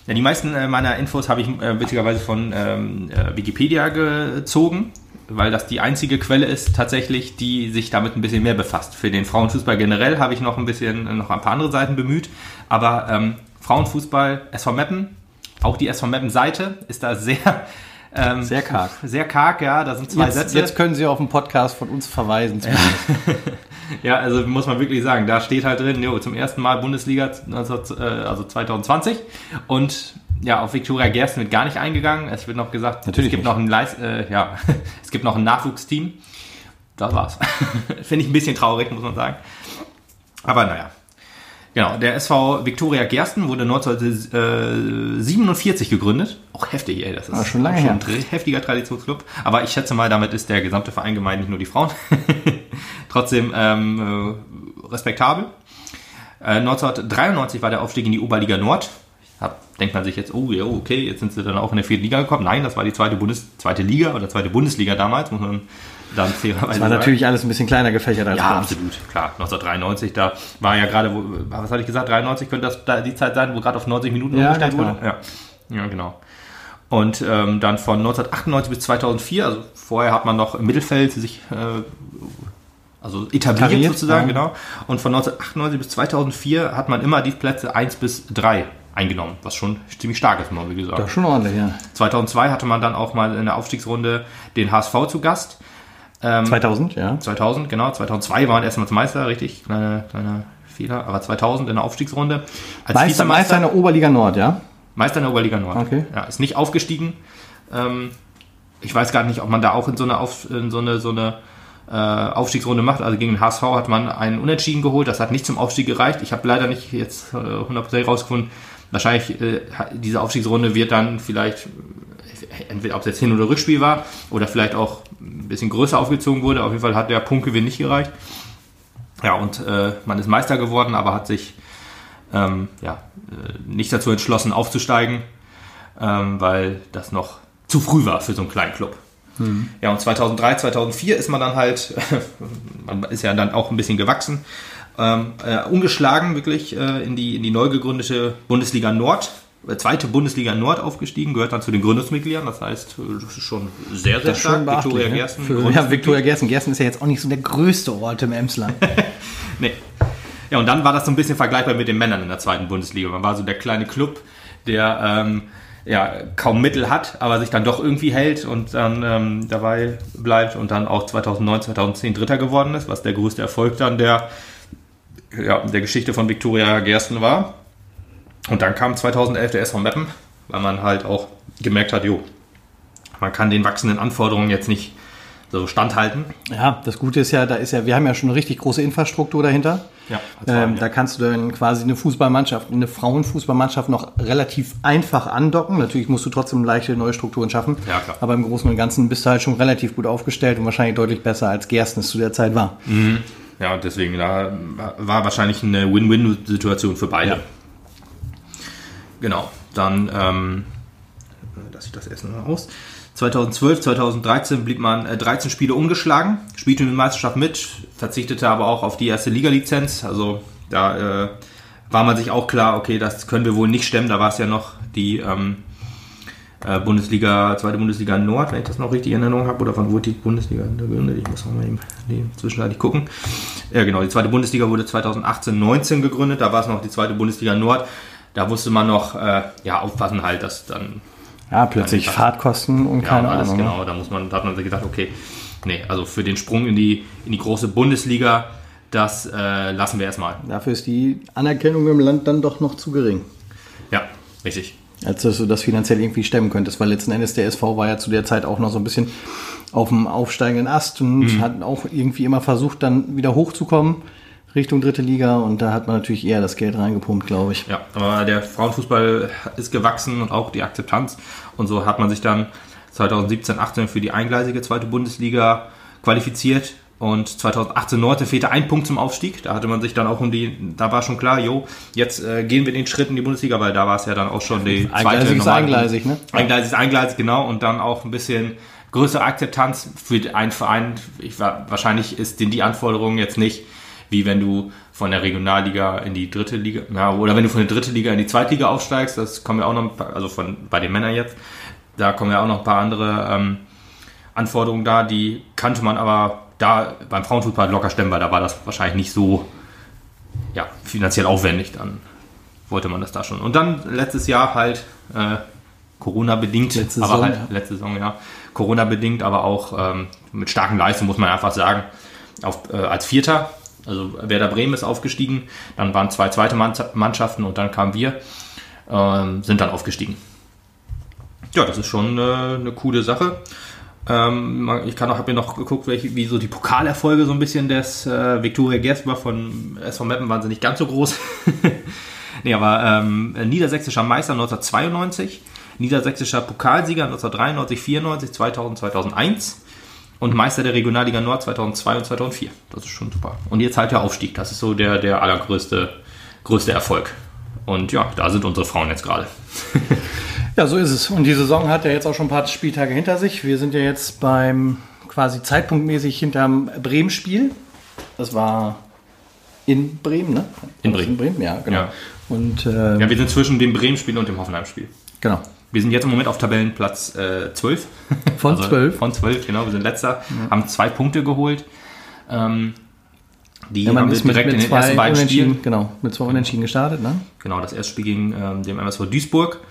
Ja, die meisten äh, meiner Infos habe ich äh, witzigerweise von ähm, äh, Wikipedia gezogen, weil das die einzige Quelle ist tatsächlich, die sich damit ein bisschen mehr befasst. Für den Frauenfußball generell habe ich noch ein bisschen äh, noch ein paar andere Seiten bemüht, aber ähm, Frauenfußball SV Meppen, auch die SV Meppen Seite ist da <laughs> sehr ähm, Sehr karg. Sehr karg, ja. Da sind zwei Jetzt, Sätze. jetzt können Sie auf einen Podcast von uns verweisen. <laughs> Ja, also muss man wirklich sagen, da steht halt drin, jo, zum ersten Mal Bundesliga, 19, äh, also 2020. Und ja, auf Viktoria Gersten wird gar nicht eingegangen. Es wird noch gesagt, Natürlich es gibt nicht. noch ein Leis äh, ja, <laughs> es gibt noch ein Nachwuchsteam. Das war's. <laughs> Finde ich ein bisschen traurig, muss man sagen. Aber naja. Genau, der SV Viktoria Gersten wurde 1947 gegründet. Auch heftig, ey. Das ist Ah, schon lange auch her. ein heftiger Traditionsclub. Aber ich schätze mal, damit ist der gesamte Verein gemeint, nicht nur die Frauen. <laughs> Trotzdem ähm, äh, respektabel. Äh, 1993 war der Aufstieg in die Oberliga Nord. Da denkt man sich jetzt, oh ja, okay, jetzt sind sie dann auch in der vierten Liga gekommen. Nein, das war die zweite, Bundes zweite Liga oder zweite Bundesliga damals, muss man dann fairerweise Das war natürlich alles ein bisschen kleiner gefächert als bei Ja, uns. absolut, klar. 1993, da war ja gerade, was hatte ich gesagt, 93 könnte das da die Zeit sein, wo gerade auf 90 Minuten Ja, umgestellt ganz wurde. Ja. ja, genau. Und ähm, dann von 1998 bis 2004, also vorher hat man noch im Mittelfeld sich äh, also etabliert Tariert, sozusagen, ja. genau. Und von 1998 bis 2004 hat man immer die Plätze 1 bis 3 eingenommen, was schon ziemlich stark ist, man wirklich sagen. Das ist schon ordentlich, ja. 2002 hatte man dann auch mal in der Aufstiegsrunde den HSV zu Gast. Ähm, 2000, ja. 2000, genau. 2002 waren erstmals Meister, richtig, kleiner kleiner Fehler. Aber 2000 in der Aufstiegsrunde. Als Meister, Meister in der Oberliga Nord, ja. Meister in der Oberliga Nord. Okay. Ja, ist nicht aufgestiegen. Ähm, ich weiß gar nicht, ob man da auch in so eine, Auf, in so eine, so eine äh, Aufstiegsrunde macht. Also gegen den HSV hat man einen Unentschieden geholt. Das hat nicht zum Aufstieg gereicht. Ich habe leider nicht jetzt äh, 100% rausgefunden. Wahrscheinlich äh, diese Aufstiegsrunde wird dann vielleicht, äh, entweder ob es jetzt Hin- oder Rückspiel war oder vielleicht auch ein bisschen größer aufgezogen wurde. Auf jeden Fall hat der Punktgewinn nicht gereicht. Ja, und äh, man ist Meister geworden, aber hat sich ähm, ja, äh, nicht dazu entschlossen aufzusteigen, ähm, weil das noch zu früh war für so einen kleinen Club. Ja, und 2003, 2004 ist man dann halt, <laughs> man ist ja dann auch ein bisschen gewachsen, ähm, äh, ungeschlagen wirklich äh, in, die, in die neu gegründete Bundesliga Nord, zweite Bundesliga Nord aufgestiegen, gehört dann zu den Gründungsmitgliedern, das heißt, äh, das ist schon sehr, sehr stark. Viktoria ne? Gersten, Für, ja. Viktoria Gersten. Gersten ist ja jetzt auch nicht so der größte Ort im Emsland. <laughs> Nee. Ja, und dann war das so ein bisschen vergleichbar mit den Männern in der zweiten Bundesliga. Man war so der kleine Club, der ähm, ja, kaum Mittel hat, aber sich dann doch irgendwie hält und dann ähm, dabei bleibt und dann auch 2009, 2010 Dritter geworden ist, was der größte Erfolg dann der, ja, der Geschichte von Viktoria Gersten war. Und dann kam 2011 der SV Meppen, weil man halt auch gemerkt hat, jo, man kann den wachsenden Anforderungen jetzt nicht so standhalten. Ja, das Gute ist ja, da ist ja, wir haben ja schon eine richtig große Infrastruktur dahinter. Ja, Ähm, ja. Da kannst du dann quasi eine Fußballmannschaft, eine Frauenfußballmannschaft noch relativ einfach andocken. Natürlich musst du trotzdem leichte neue Strukturen schaffen. Ja, klar. Aber im Großen und Ganzen bist du halt schon relativ gut aufgestellt und wahrscheinlich deutlich besser als Gersten es zu der Zeit war. Ja, und deswegen da war wahrscheinlich eine Win-Win-Situation für beide. Ja. Genau. Dann ähm, lasse ich das noch mal aus. 2012, 2013 blieb man äh, 13 Spiele ungeschlagen, spielte in der Meisterschaft mit, verzichtete aber auch auf die erste Liga-Lizenz. Also da äh, war man sich auch klar, okay, das können wir wohl nicht stemmen. Da war es ja noch die ähm, äh, Bundesliga, zweite Bundesliga Nord, wenn ich das noch richtig in Erinnerung habe, oder wann wurde die Bundesliga gegründet? Ich muss noch mal eben die zwischenzeitlich gucken. Ja, genau, die zweite Bundesliga wurde 2018, 19 gegründet, da war es noch die zweite Bundesliga Nord. Da musste man noch äh, ja, aufpassen halt, dass dann Ja, plötzlich Ja, Fahrtkosten und ja, keine und alles Ahnung. genau, da muss man, da hat man sich gedacht, okay, nee, also für den Sprung in die, in die große Bundesliga, das äh, lassen wir erstmal. Dafür ist die Anerkennung im Land dann doch noch zu gering. Ja, richtig. als dass du das finanziell irgendwie stemmen könntest, weil letzten Endes der SV war ja zu der Zeit auch noch so ein bisschen auf dem aufsteigenden Ast und Mhm. hat auch irgendwie immer versucht, dann wieder hochzukommen Richtung dritte Liga und da hat man natürlich eher das Geld reingepumpt, glaube ich. Ja, aber der Frauenfußball ist gewachsen und auch die Akzeptanz. Und so hat man sich dann 2017, 18 für die eingleisige zweite Bundesliga qualifiziert. Und 2018, 19 fehlte ein Punkt zum Aufstieg. Da hatte man sich dann auch um die, da war schon klar, jo, jetzt äh, gehen wir den Schritt in die Bundesliga, weil da war es ja dann auch schon die zweite Eingleisig ist eingleisig, ne? Eingleisig ist eingleisig, genau. Und dann auch ein bisschen größere Akzeptanz für einen Verein. Ich war, wahrscheinlich ist denn die Anforderung jetzt nicht, wie wenn du von der Regionalliga in die dritte Liga, ja, oder wenn du von der dritte Liga in die Zweitliga aufsteigst, das kommen ja auch noch, ein paar, also von, bei den Männern jetzt, da kommen ja auch noch ein paar andere ähm, Anforderungen da, die kannte man aber da beim Frauenfußball locker stemmbar, da war das wahrscheinlich nicht so ja, finanziell aufwendig, dann wollte man das da schon. Und dann letztes Jahr halt äh, Corona-bedingt, Letzte aber Saison, halt ja. letzte Saison, ja, Corona-bedingt, aber auch ähm, mit starken Leistungen, muss man einfach sagen, auf, äh, als Vierter. Also Werder Bremen ist aufgestiegen, dann waren zwei zweite Mann- Mannschaften und dann kamen wir, ähm, sind dann aufgestiegen. Ja, das ist schon äh, eine coole Sache. Ähm, ich kann auch, habe mir noch geguckt, welche, wie so die Pokalerfolge so ein bisschen des äh, Viktoria Gersber von SV Meppen waren sie nicht ganz so groß. <laughs> nee, aber ähm, niedersächsischer Meister 1992, niedersächsischer Pokalsieger 1993, 94, 2000, 2001 und Meister der Regionalliga Nord 2002 und 2004. Das ist schon super. Und jetzt halt der Aufstieg. Das ist so der, der allergrößte größte Erfolg. Und ja, da sind unsere Frauen jetzt gerade. <laughs> Ja, so ist es. Und die Saison hat ja jetzt auch schon ein paar Spieltage hinter sich. Wir sind ja jetzt beim quasi zeitpunktmäßig hinterm Bremen-Spiel. Das war in Bremen, ne? In Bremen. In Bremen, ja, genau. Ja. Und äh, Ja, wir sind zwischen dem Bremen-Spiel und dem Hoffenheim-Spiel. genau. Wir sind jetzt im Moment auf Tabellenplatz äh, 12. Von 12? Von 12, genau. Wir sind letzter, haben zwei Punkte geholt. Ähm, die Ja, haben wir ist mit, direkt mit in den ersten beiden Spielen. genau, mit zwei Unentschieden gestartet, ne? Genau, das erste Spiel gegen ähm, dem MSV Duisburg.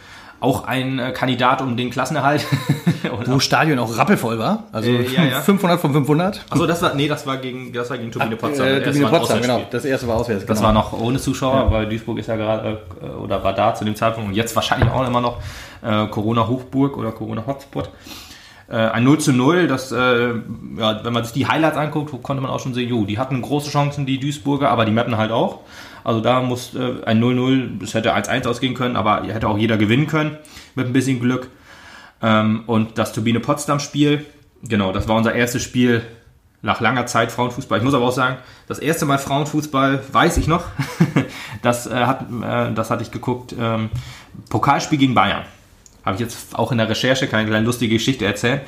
Auch ein äh, Kandidat um den Klassenerhalt. <laughs> Wo Stadion auch rappelvoll war. Also Äh, ja, ja. <laughs> 500 von 500. Achso, das war, nee, das war gegen, das war gegen Turbine Potsdam. Äh, Das Turbine Potsdam, genau. Das erste war auswärts. Das genau. war noch ohne Zuschauer, weil Duisburg ist ja gerade, äh, oder war da zu dem Zeitpunkt und jetzt wahrscheinlich auch immer noch äh, Corona-Hochburg oder Corona-Hotspot. Äh, ein 0 zu 0, das, ja, wenn man sich die Highlights anguckt, konnte man auch schon sehen, jo, die hatten große Chancen, die Duisburger, aber die Mappen halt auch. Also da muss äh, ein 0-0, es hätte 1-1 ausgehen können, aber hätte auch jeder gewinnen können, mit ein bisschen Glück. Ähm, und das Turbine Potsdam-Spiel, genau, das war unser erstes Spiel nach langer Zeit Frauenfußball. Ich muss aber auch sagen, das erste Mal Frauenfußball weiß ich noch. <laughs> das, äh, hat, äh, das hatte ich geguckt. Ähm, Pokalspiel gegen Bayern. Habe ich jetzt auch in der Recherche keine kleine lustige Geschichte erzählt.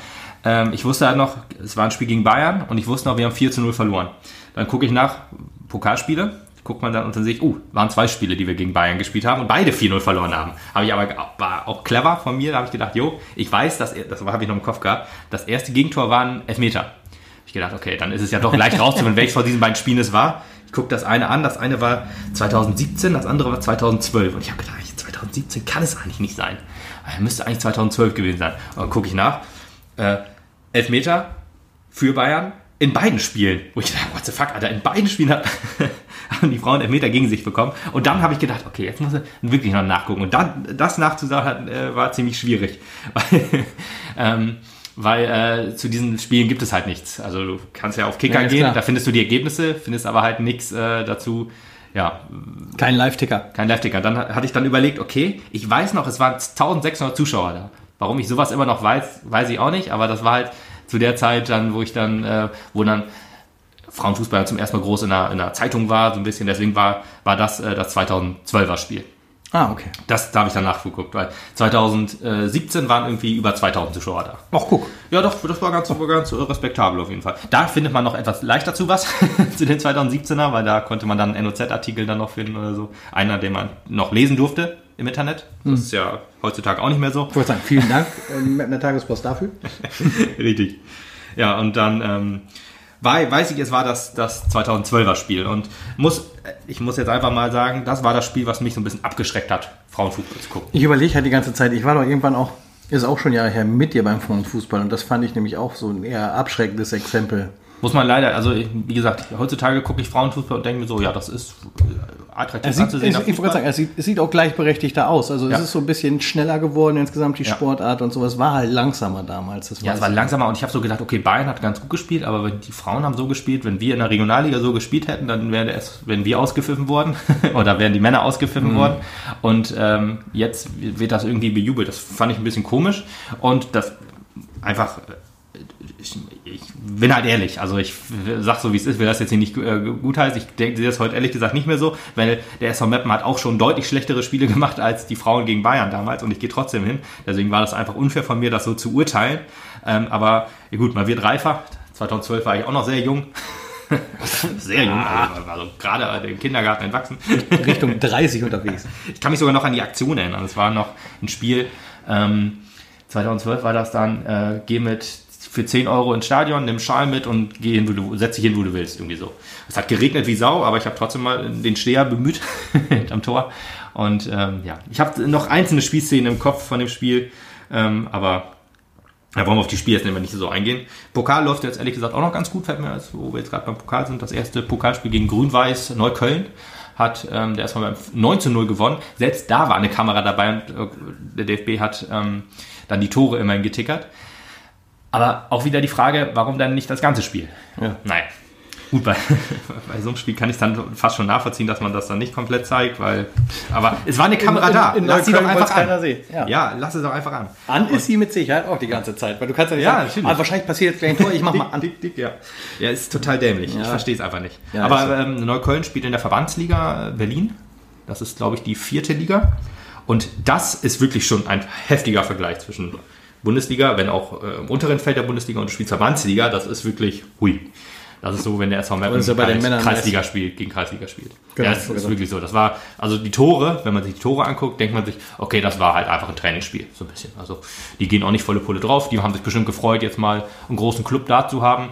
Ähm, ich wusste halt noch, es war ein Spiel gegen Bayern und ich wusste noch, wir haben 4 zu 0 verloren. Dann gucke ich nach Pokalspiele, guckt man dann und dann sehe uh, waren zwei Spiele, die wir gegen Bayern gespielt haben und beide 4-0 verloren haben. Habe ich aber, war auch clever von mir, da habe ich gedacht, jo, ich weiß, dass, das habe ich noch im Kopf gehabt, das erste Gegentor war ein Elfmeter. Ich gedacht, okay, dann ist es ja doch leicht rauszufinden, <laughs> welches von diesen beiden Spielen es war. Ich gucke das eine an, das eine war 2017, das andere war 2012 und ich habe gedacht, 2017 kann es eigentlich nicht sein. Er müsste eigentlich 2012 gewesen sein. Und dann gucke ich nach, äh, Elfmeter für Bayern in beiden Spielen. Wo ich dachte, what the fuck, Alter, in beiden Spielen hat, <laughs> <laughs> haben die Frauen Elfmeter gegen sich bekommen. Und dann habe ich gedacht, okay, jetzt muss er wirklich noch nachgucken. Und dann, das nachzusagen äh, war ziemlich schwierig. <laughs> Weil, ähm, weil äh, zu diesen Spielen gibt es halt nichts. Also du kannst ja auf Kicker Ja, gehen, klar. da findest du die Ergebnisse, findest aber halt nichts äh, dazu. Ja, Kein Live-Ticker. kein Live-Ticker. Dann ha- hatte ich dann überlegt, okay, ich weiß noch, es waren 1600 Zuschauer da. Warum ich sowas immer noch weiß, weiß ich auch nicht, aber das war halt zu der Zeit dann, wo ich dann, äh, wo dann Frauenfußball zum ersten Mal groß in der, in der Zeitung war, so ein bisschen, deswegen war, war das äh, das 2012er Spiel. Ah, okay. Das, da habe ich dann nachgeguckt, weil 2017 waren irgendwie über 2000 Zuschauer da. Ach, guck. Ja, doch, das war ganz, war ganz respektabel auf jeden Fall. Da findet man noch etwas leichter zu was, <laughs> zu den 2017er, weil da konnte man dann NOZ-Artikel dann noch finden oder so. Einer, den man noch lesen durfte im Internet. Das ist ja heutzutage auch nicht mehr so. Ich wollte sagen, vielen Dank ähm, mit einer Tagespost dafür. <laughs> Richtig. Ja, und dann ähm, war, weiß ich, es war das, das 2012er Spiel. Und muss, ich muss jetzt einfach mal sagen, das war das Spiel, was mich so ein bisschen abgeschreckt hat, Frauenfußball zu gucken. Ich überlege halt die ganze Zeit, ich war doch irgendwann auch, ist auch schon Jahre her, mit dir beim Frauenfußball und das fand ich nämlich auch so ein eher abschreckendes Exempel. Muss man leider, also wie gesagt, heutzutage gucke ich Frauenfußball und denke mir so, ja, das ist äh, attraktiv Es sieht, anzusehen. es, ich wollte sagen, es sieht, es sieht auch gleichberechtigter aus. Also Ja. es ist so ein bisschen schneller geworden insgesamt, die Ja. Sportart und sowas. War halt langsamer damals. Das Ja, es war langsamer und ich habe so gedacht, okay, Bayern hat ganz gut gespielt, aber die Frauen haben so gespielt, wenn wir in der Regionalliga so gespielt hätten, dann wäre es, wenn wir ausgepfiffen worden <laughs> oder wären die Männer ausgepfiffen Mhm. worden. Und ähm, jetzt wird das irgendwie bejubelt. Das fand ich ein bisschen komisch und das einfach. Ich, ich bin halt ehrlich, also ich sag so wie es ist, will das jetzt hier nicht äh, gut heißen. Ich denke, das heute ehrlich gesagt nicht mehr so, weil der SV Meppen hat auch schon deutlich schlechtere Spiele gemacht als die Frauen gegen Bayern damals und ich gehe trotzdem hin. Deswegen war das einfach unfair von mir, das so zu urteilen. Ähm, aber ja gut, man wird reifer. 2012 war ich auch noch sehr jung. <laughs> sehr jung, also, also gerade im Kindergarten entwachsen. Richtung 30 unterwegs. <laughs> Ich kann mich sogar noch an die Aktion erinnern. Es war noch ein Spiel, ähm, 2012 war das dann, äh, geh mit für 10 Euro ins Stadion, nimm Schal mit und geh hin, wo du, setz dich hin, wo du willst, irgendwie so. Es hat geregnet wie Sau, aber ich habe trotzdem mal den Steher bemüht <laughs> am Tor. Und ähm, ja, ich habe noch einzelne Spielszenen im Kopf von dem Spiel, ähm, aber da wollen wir auf die Spiele jetzt nicht so eingehen. Pokal läuft jetzt ehrlich gesagt auch noch ganz gut, fällt mir, als, wo wir jetzt gerade beim Pokal sind. Das erste Pokalspiel gegen Grün-Weiß Neukölln hat ähm, der erstmal beim 9 zu 0 gewonnen. Selbst da war eine Kamera dabei und äh, der DFB hat ähm, dann die Tore immerhin getickert. Aber auch wieder die Frage, warum dann nicht das ganze Spiel? Ja. Naja, gut, bei, <laughs> bei so einem Spiel kann ich dann fast schon nachvollziehen, dass man das dann nicht komplett zeigt, weil. Aber es war eine Kamera da. in lass sie doch Neukölln einfach an. Ja. Ja. lass es doch einfach an. An ist sie mit Sicherheit auch die ganze Zeit, weil du kannst ja nicht Ja, sagen, natürlich. ah, wahrscheinlich passiert jetzt gleich ein Tor, ich mach mal an. Dick, dick, ja. Ja, ist total dämlich. Ich Ja. verstehe es einfach nicht. Ja, Aber so. ähm, Neukölln spielt in der Verbandsliga äh, Berlin. Das ist, glaube ich, die vierte Liga. Und das ist wirklich schon ein heftiger Vergleich zwischen Bundesliga, wenn auch äh, im unteren Feld der Bundesliga und spielst Verbandsliga. Das ist wirklich hui. Das ist so, wenn der SV Meppen ja bei den Männern Kreisliga spielt, gegen Kreisliga spielt. Genau, ja, das ist wirklich so. Das war, also die Tore, wenn man sich die Tore anguckt, denkt man sich, okay, das war halt einfach ein Trainingsspiel, so ein bisschen. Also die gehen auch nicht volle Pulle drauf, die haben sich bestimmt gefreut, jetzt mal einen großen Club da zu haben.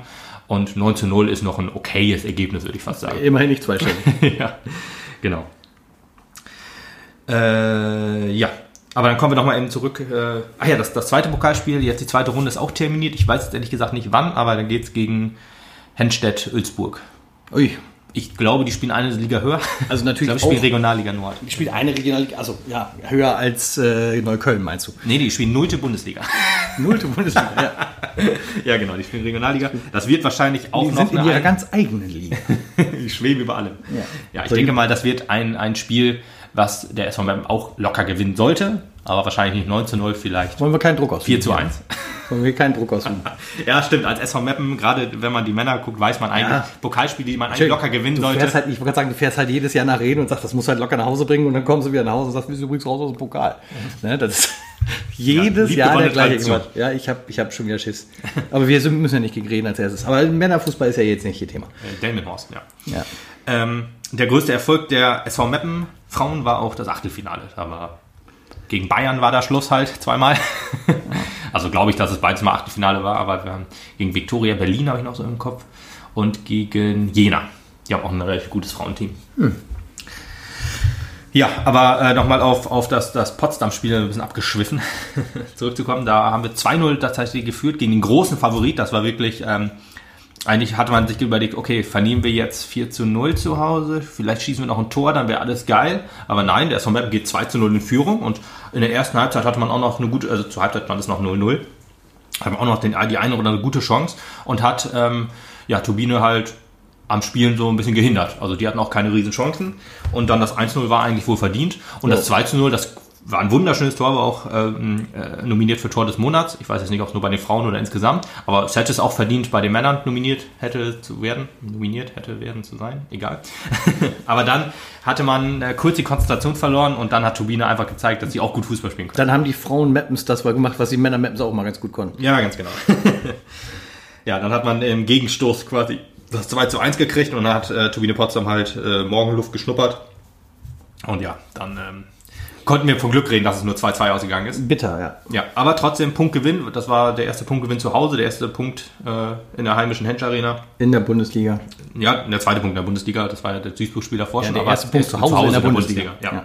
Und 9 zu 0 ist noch ein okayes Ergebnis, würde ich fast sagen. Immerhin nicht zweistellig. <laughs> ja, genau. Äh, ja, aber dann kommen wir nochmal eben zurück. Äh, ach ja, das, das zweite Pokalspiel, jetzt die zweite Runde ist auch terminiert. Ich weiß jetzt ehrlich gesagt nicht wann, aber dann geht es gegen Henstedt-Ulzburg. Ui. Ich glaube, die spielen eine Liga höher. Also <laughs> Ich natürlich glaube, die spielen Regionalliga Nord. Spielt eine Regionalliga, also ja, höher als äh, Neukölln, meinst du? Nee, die spielen nullte Bundesliga. <laughs> Nullte Bundesliga. ja. <laughs> ja, genau, die spielen Regionalliga. Das wird wahrscheinlich auch Die noch sind in eine ihrer ganz eigenen Liga. Ich schwebe über allem. Ja. Ja, ich Soll denke ich- mal, das wird ein, ein Spiel, was der SV Meppen auch locker gewinnen sollte, aber wahrscheinlich nicht 9 zu 0, vielleicht Wollen wir keinen Druck ausüben? 4 zu 1. <laughs> Wollen wir keinen Druck ausüben? <laughs> Ja, stimmt. Als SV Meppen, gerade wenn man die Männer guckt, weiß man eigentlich, Ja. Pokalspiele, die man eigentlich locker gewinnen du sollte. Halt, ich wollte sagen, du fährst halt jedes Jahr nach Reden und sagst, das muss halt locker nach Hause bringen und dann kommst du wieder nach Hause und sagst, wir sind übrigens raus aus dem Pokal. Ne, das ist jedes lieb Jahr der gleiche. Quatsch. Ja, ich habe ich hab schon wieder Schiss. Aber wir müssen ja nicht gegen Reden als erstes. Aber Männerfußball ist ja jetzt nicht ihr Thema. Äh, Delmenhorst, ja. Ja. Ähm, der größte Erfolg der SV Meppen Frauen war auch das Achtelfinale. Da war, gegen Bayern war da Schluss halt zweimal. <laughs> also glaube ich, dass es beides mal Achtelfinale war, aber wir haben gegen Viktoria Berlin habe ich noch so im Kopf und gegen Jena. Die haben auch ein relativ gutes Frauenteam. Ja, aber äh, nochmal auf, auf das, das Potsdam-Spiel ein bisschen abgeschwiffen <laughs> zurückzukommen. Da haben wir 2-0 tatsächlich geführt gegen den großen Favorit. Das war wirklich, ähm, eigentlich hatte man sich überlegt, okay, vernehmen wir jetzt 4 zu 0 zu Hause, vielleicht schießen wir noch ein Tor, dann wäre alles geil. Aber nein, der SV Meppen geht 2 zu 0 in Führung und in der ersten Halbzeit hatte man auch noch eine gute, also zur Halbzeit war es noch 0-0 haben auch noch den, die eine oder andere gute Chance und hat ähm, ja, Turbine halt am Spielen so ein bisschen gehindert. Also die hatten auch keine riesen Chancen und dann das 1-0 war eigentlich wohl verdient und das 2-0, das war ein wunderschönes Tor, war auch ähm, äh, nominiert für Tor des Monats. Ich weiß jetzt nicht, ob es nur bei den Frauen oder insgesamt, aber es hätte es auch verdient, bei den Männern nominiert hätte zu werden, nominiert hätte werden zu sein, egal. <laughs> aber dann hatte man äh, kurz die Konzentration verloren und dann hat Turbine einfach gezeigt, dass sie auch gut Fußball spielen können. Dann haben die Frauen Mappens das mal gemacht, was die Männer Mappens auch mal ganz gut konnten. Ja, ganz genau. <laughs> ja, dann hat man im Gegenstoß quasi das 2 zu 1 gekriegt und dann hat äh, Turbine Potsdam halt äh, Morgenluft geschnuppert. Und ja, dann ähm, konnten wir vom Glück reden, dass es nur 2-2 ausgegangen ist. Bitter, ja. Ja, aber trotzdem Punktgewinn. Das war der erste Punktgewinn zu Hause, der erste Punkt äh, in der heimischen Hensch Arena. In der Bundesliga. Ja, der zweite Punkt in der Bundesliga. Das war ja der Duisburg-Spiel davor Ja, schon. der aber erste Punkt zu Hause in der Bundesliga. Ja. Ja.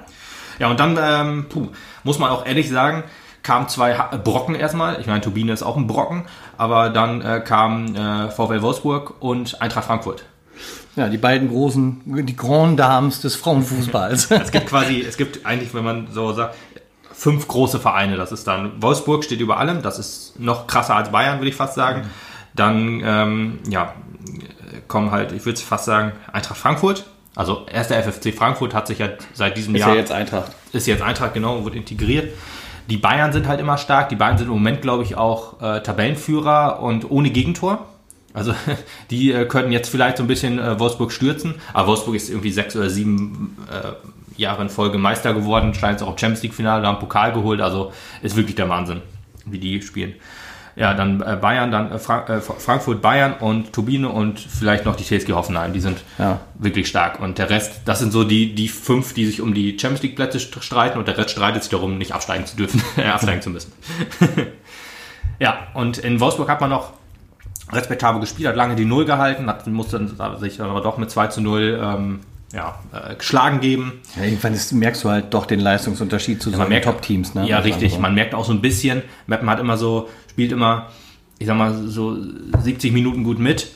ja. und dann, ähm, puh, muss man auch ehrlich sagen, kamen zwei Ha- Brocken erstmal. Ich meine, Turbine ist auch ein Brocken. Aber dann äh, kam äh, VfL Wolfsburg und Eintracht Frankfurt. Ja, die beiden großen, die Grand Dames des Frauenfußballs. <laughs> Es gibt quasi, es gibt eigentlich, wenn man so sagt, fünf große Vereine. Das ist dann Wolfsburg steht über allem. Das ist noch krasser als Bayern, würde ich fast sagen. Dann, ähm, ja, kommen halt, ich würde fast sagen, Eintracht Frankfurt. Also erster FFC Frankfurt hat sich ja seit diesem ist Jahr ja jetzt Eintracht. ist jetzt Eintracht genau, wurde integriert. Die Bayern sind halt immer stark. Die Bayern sind im Moment, glaube ich, auch äh, Tabellenführer und ohne Gegentor. Also <laughs> die äh, könnten jetzt vielleicht so ein bisschen äh, Wolfsburg stürzen. Aber Wolfsburg ist irgendwie sechs oder sieben äh, Jahre in Folge Meister geworden. Scheint es auch im Champions League Finale, haben Pokal geholt. Also ist wirklich der Wahnsinn, wie die spielen. Ja, dann äh, Bayern, dann äh, Frank äh, Frankfurt, Bayern und Turbine und vielleicht noch die TSG Hoffenheim. Die sind Ja. wirklich stark. Und der Rest, das sind so die, die fünf, die sich um die Champions League Plätze st- streiten und der Rest streitet sich darum, nicht absteigen zu dürfen, <laughs> äh, absteigen zu müssen. <laughs> ja, und in Wolfsburg hat man noch respektabel gespielt, hat lange die Null gehalten, hat, musste sich aber doch mit 2 zu 0 ähm, ja, äh, geschlagen geben. Ja, irgendwann ist, merkst du halt doch den Leistungsunterschied zu Man merkt Top-Teams. Ne? Ja, richtig. Man merkt auch so ein bisschen, Meppen hat immer so, spielt immer, ich sag mal, so 70 Minuten gut mit.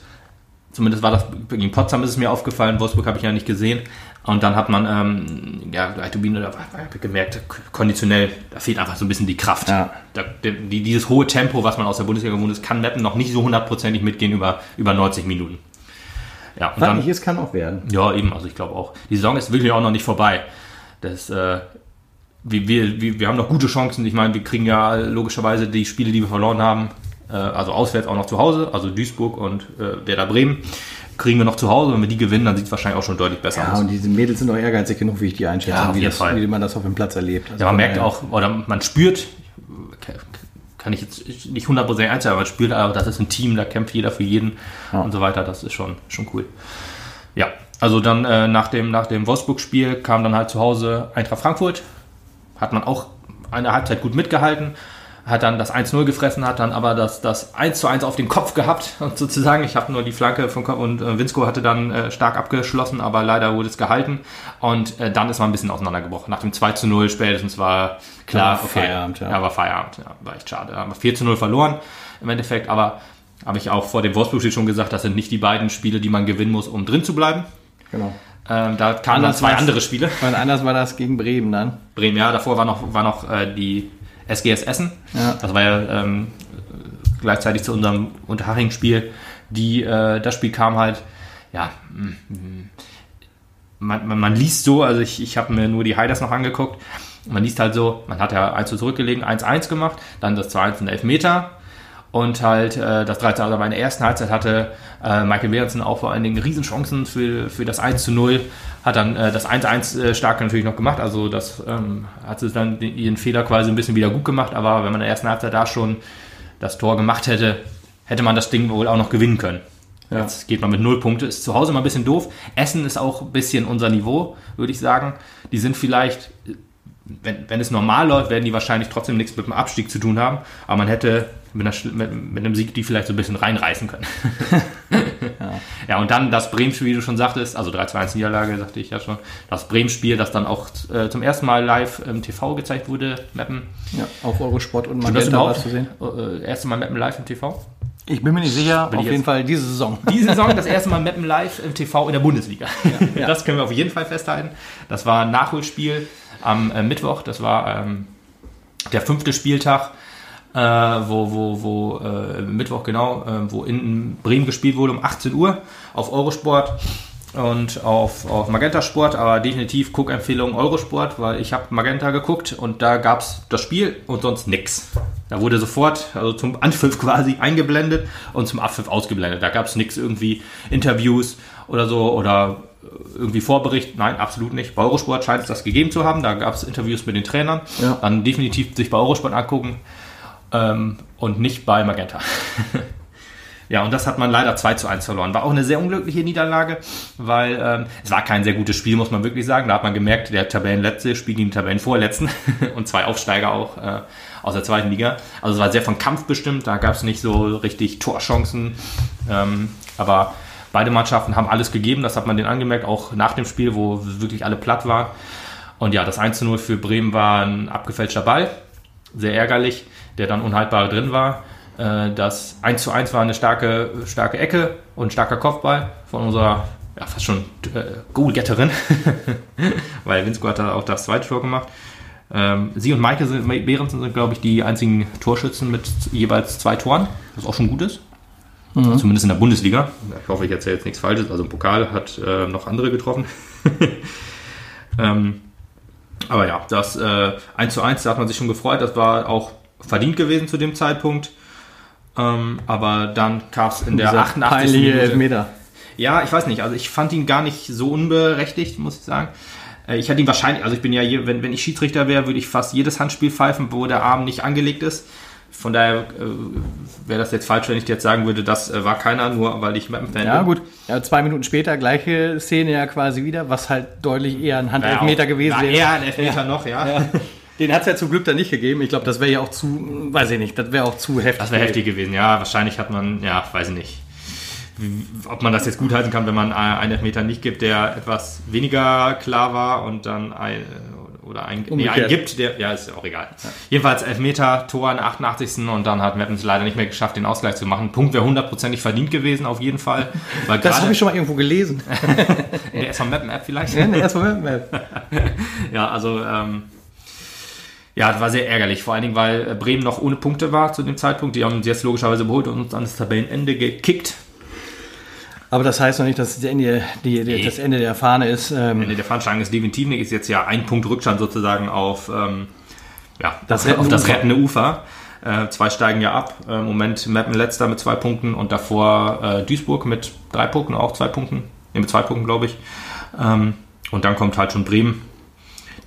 Zumindest war das gegen Potsdam ist es mir aufgefallen, Wolfsburg habe ich ja nicht gesehen. Und dann hat man, ähm, ja, habe ich gemerkt, konditionell, da fehlt einfach so ein bisschen die Kraft. Ja. Da, die, dieses hohe Tempo, was man aus der Bundesliga gewohnt ist, kann Meppen noch nicht so hundertprozentig mitgehen über, über 90 Minuten. Ja, und Fand dann, ich, es kann auch werden. ja, eben, also ich glaube auch. Die Saison ist wirklich auch noch nicht vorbei. Das, äh, wir, wir, wir, haben noch gute Chancen. Ich meine, wir kriegen ja logischerweise die Spiele, die wir verloren haben, äh, also auswärts auch noch zu Hause, also Duisburg und äh, Werder Bremen, kriegen wir noch zu Hause. Wenn wir die gewinnen, dann sieht es wahrscheinlich auch schon deutlich besser Ja, aus. und diese Mädels sind auch ehrgeizig genug, wie ich die einschätze, Ja, wie, das, wie man das auf dem Platz erlebt. Also Ja, man von merkt daher- auch, oder man spürt, ke- kann ich jetzt nicht 100% einzahlen, aber spürt, aber das ist ein Team, da kämpft jeder für jeden Ja. und so weiter. Das ist schon, schon cool. Ja, also dann äh, nach dem, nach dem Wolfsburg-Spiel kam dann halt zu Hause Eintracht Frankfurt. Hat man auch eine Halbzeit gut mitgehalten, hat dann das 1-0 gefressen, hat dann aber das, das 1-1 auf den Kopf gehabt, <laughs> sozusagen. Ich habe nur die Flanke vom Kopf und äh, Winsko hatte dann äh, stark abgeschlossen, aber leider wurde es gehalten. Und äh, dann ist man ein bisschen auseinandergebrochen. Nach dem 2-0 spätestens war klar, War okay, Feierabend, ja. ja, war Feierabend. Ja, war echt schade. Haben wir 4-0 verloren im Endeffekt, aber habe ich auch vor dem Wolfsburg-Spiel schon gesagt, das sind nicht die beiden Spiele, die man gewinnen muss, um drin zu bleiben. Genau. Ähm, da kamen dann zwei andere Spiele. <laughs> Und anders war das gegen Bremen dann. Bremen, ja, davor war noch, war noch äh, die SGS Essen. Ja. Das war ja ähm, gleichzeitig zu unserem Unterhaching-Spiel. Die, äh, das Spiel kam halt, ja, mm, mm, man, man, man liest so, also ich, ich habe mir nur die Highlights noch angeguckt. Man liest halt so, man hat ja 1 zu zurückgelegen, 1-1 gemacht, dann das 2-1 in Elfmeter und halt äh, das 13 Also aber in der ersten Halbzeit hatte äh, Michael Behrensen auch vor allen Dingen Riesenchancen für, für das 1 zu 0. Hat dann äh, das 1-1 äh, stark natürlich noch gemacht. Also das ähm, hat sie dann den, ihren Fehler quasi ein bisschen wieder gut gemacht. Aber wenn man in der ersten Halbzeit da schon das Tor gemacht hätte, hätte man das Ding wohl auch noch gewinnen können. Ja. Jetzt geht man mit null Punkte. Ist zu Hause mal ein bisschen doof. Essen ist auch ein bisschen unser Niveau, würde ich sagen. Die sind vielleicht, wenn, wenn es normal läuft, werden die wahrscheinlich trotzdem nichts mit dem Abstieg zu tun haben. Aber man hätte mit, einer, mit, mit einem Sieg die vielleicht so ein bisschen reinreißen können. <laughs> ja. und dann das Bremen-Spiel, wie du schon sagtest, also 3-2-1 Niederlage, sagte ich ja schon. Das Bremen-Spiel, das dann auch äh, zum ersten Mal live im TV gezeigt wurde, Mappen. Ja, auf Eurosport und Magenta was zu sehen. Äh, erste Mal Mappen live im TV? Ich bin mir nicht sicher, Will auf jeden Fall diese Saison. <laughs> Die Saison das erste Mal <laughs> Mappen live im TV in der Bundesliga. ja. Das können wir auf jeden Fall festhalten. Das war ein Nachholspiel am äh, Mittwoch. Das war ähm, der fünfte Spieltag, äh, wo, wo, wo äh, Mittwoch genau, äh, wo in Bremen gespielt wurde um 18 Uhr auf Eurosport und auf, auf Magenta Sport, aber definitiv Guckempfehlung Eurosport, weil ich habe Magenta geguckt und da gab es das Spiel und sonst nix. Da wurde sofort, also zum Anpfiff <laughs> quasi eingeblendet und zum Abpfiff ausgeblendet. Da gab es nichts irgendwie Interviews oder so oder irgendwie Vorbericht. Nein, absolut nicht. Bei Eurosport scheint es das gegeben zu haben. Da gab es Interviews mit den Trainern. Ja. Dann definitiv sich bei Eurosport angucken ähm, und nicht bei Magenta. <laughs> Ja, und das hat man leider 2 zu 1 verloren. War auch eine sehr unglückliche Niederlage, weil ähm, es war kein sehr gutes Spiel, muss man wirklich sagen. Da hat man gemerkt, der Tabellenletzte spielt gegen den Tabellenvorletzten <laughs> und zwei Aufsteiger auch äh, aus der zweiten Liga. Also es war sehr von Kampf bestimmt, da gab es nicht so richtig Torchancen. Ähm, aber beide Mannschaften haben alles gegeben, das hat man denen angemerkt, auch nach dem Spiel, wo wirklich alle platt waren. Und ja, das 1 zu 0 für Bremen war ein abgefälschter Ball, sehr ärgerlich, der dann unhaltbar drin war. Äh, Das 1 zu 1 war eine starke, starke Ecke und ein starker Kopfball von unserer ja, fast schon äh, Goalgetterin, <laughs> weil Winsko hat da auch das zweite Tor gemacht. Ähm, sie und Maike sind, Behrensen sind, glaube ich, die einzigen Torschützen mit jeweils zwei Toren, was auch schon gut ist. Zumindest in der Bundesliga. Ich hoffe, ich erzähle jetzt nichts Falsches. Also im Pokal hat äh, noch andere getroffen. <laughs> ähm, aber ja, das äh, 1 zu 1, da hat man sich schon gefreut. Das war auch verdient gewesen zu dem Zeitpunkt. Ähm, aber dann kam es in der Dieser 88. peinliche Minute. Elfmeter. Ja, ich weiß nicht. Also ich fand ihn gar nicht so unberechtigt, muss ich sagen. Äh, Ich hätte ihn wahrscheinlich, also ich bin ja hier, wenn, wenn ich Schiedsrichter wäre, würde ich fast jedes Handspiel pfeifen, wo der Arm nicht angelegt ist. Von daher äh, wäre das jetzt falsch, wenn ich jetzt sagen würde, das äh, war keiner, nur weil ich Mappen-Fan Ja, bin. gut. Ja, zwei Minuten später, gleiche Szene ja quasi wieder, was halt deutlich eher ein Handelfmeter auch- gewesen wäre. eher ein Elfmeter noch, ja. Ja. Den hat es ja zum Glück dann nicht gegeben. Ich glaube, das wäre ja auch zu, weiß ich nicht, das wäre auch zu heftig. Das wäre heftig gewesen, ja. Wahrscheinlich hat man, ja, weiß ich nicht. Ob man das jetzt gut halten kann, wenn man einen Elfmeter nicht gibt, der etwas weniger klar war und dann ein, oder ein, nee, einen gibt, der, ja, ist auch egal. Jedenfalls Elfmeter, Tor in der 88. und dann hat Meppen es leider nicht mehr geschafft, den Ausgleich zu machen. Punkt wäre hundertprozentig verdient gewesen, auf jeden Fall. Weil Das habe ich schon mal irgendwo gelesen. <laughs> in der SV Meppen-App vielleicht. Erstmal <laughs> Ja, also ähm, ja, das war sehr ärgerlich. Vor allen Dingen, weil äh, Bremen noch ohne Punkte war zu dem Zeitpunkt. Die haben uns jetzt logischerweise beholt und uns an das Tabellenende gekickt. Aber das heißt noch nicht, dass das Ende, die, die, Nee. das Ende der Fahne ist. Ähm, Ende der Fahnenstange ist definitiv nicht. Ist jetzt ja ein Punkt Rückstand sozusagen auf, ähm, ja, Das auf, rettende auf das Ufer. rettende Ufer. Äh, zwei steigen ja ab. Äh, Im Moment Meppen letzter mit zwei Punkten und davor äh, Duisburg mit drei Punkten, auch zwei Punkten. Ne, mit zwei Punkten, glaube ich. Ähm, und dann kommt halt schon Bremen.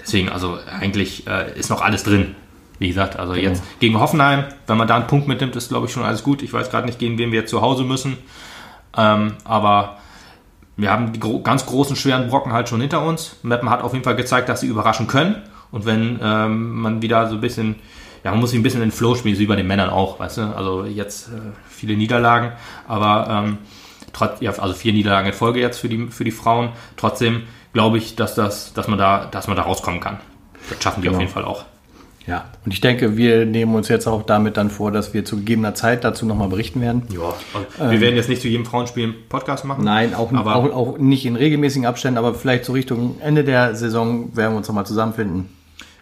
Deswegen, also eigentlich äh, ist noch alles drin. wie gesagt, also jetzt gegen Hoffenheim, wenn man da einen Punkt mitnimmt, ist glaube ich schon alles gut. Ich weiß gerade nicht, gegen wen wir jetzt zu Hause müssen. Ähm, aber wir haben die gro ganz großen, schweren Brocken halt schon hinter uns. Meppen hat auf jeden Fall gezeigt, dass sie überraschen können. Und wenn ähm, man wieder so ein bisschen, ja, man muss sich ein bisschen in den Flow spielen, so wie bei den Männern auch, weißt du? Also jetzt äh, viele Niederlagen, aber ähm, trotz, ja, also vier Niederlagen in Folge jetzt für die, für die Frauen. Trotzdem glaube ich, dass, das, dass, man da, dass man da rauskommen kann. Das schaffen die Genau. auf jeden Fall auch. Ja, und ich denke, wir nehmen uns jetzt auch damit dann vor, dass wir zu gegebener Zeit dazu nochmal berichten werden. Ja, also wir werden jetzt nicht zu jedem Frauenspiel einen Podcast machen. Nein, auch, aber auch, auch nicht in regelmäßigen Abständen, aber vielleicht so Richtung Ende der Saison werden wir uns nochmal zusammenfinden.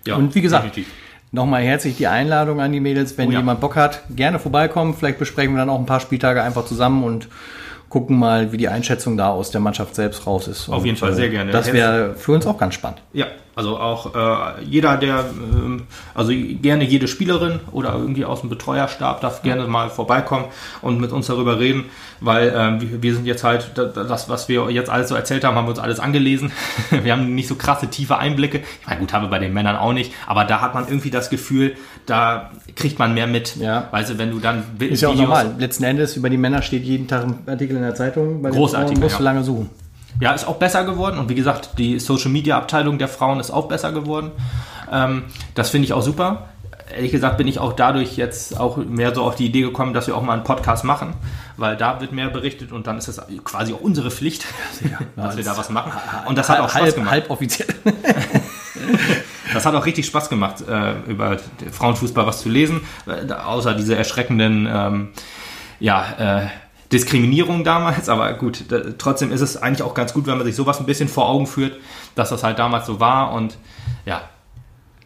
ja, und wie gesagt, definitiv. nochmal herzlich die Einladung an die Mädels, wenn Oh ja. jemand Bock hat, gerne vorbeikommen. Vielleicht besprechen wir dann auch ein paar Spieltage einfach zusammen und gucken mal, wie die Einschätzung da aus der Mannschaft selbst raus ist. Auf jeden Fall, äh, sehr gerne. Das wäre für uns auch ganz spannend. Ja, also auch äh, jeder, der, ähm, also gerne jede Spielerin oder irgendwie aus dem Betreuerstab darf gerne mal vorbeikommen und mit uns darüber reden, weil ähm, wir, wir sind jetzt halt, da- da- das, was wir jetzt alles so erzählt haben, haben wir uns alles angelesen. <laughs> Wir haben nicht so krasse, tiefe Einblicke. Ich meine, gut, haben wir bei den Männern auch nicht, aber da hat man irgendwie das Gefühl, da kriegt man mehr mit. Ja. Weißt du, wenn du dann Ist ja auch Videos- normal. Letzten Endes über die Männer steht jeden Tag ein Artikel in der Zeitung. Bei Frauen musst du ja. lange suchen. Ja, ist auch besser geworden. Und wie gesagt, die Social Media Abteilung der Frauen ist auch besser geworden. Ähm, das finde ich auch super. Ehrlich gesagt bin ich auch dadurch jetzt auch mehr so auf die Idee gekommen, dass wir auch mal einen Podcast machen, weil da wird mehr berichtet und dann ist es quasi auch unsere Pflicht, <laughs> dass wir da was machen. Und das hat auch Spaß halb, gemacht. halb offiziell. <laughs> Das hat auch richtig Spaß gemacht, äh, über Frauenfußball was zu lesen, äh, außer diese erschreckenden ähm, ja, äh, Diskriminierung damals. Aber gut, da, trotzdem ist es eigentlich auch ganz gut, wenn man sich sowas ein bisschen vor Augen führt, dass das halt damals so war. Und ja,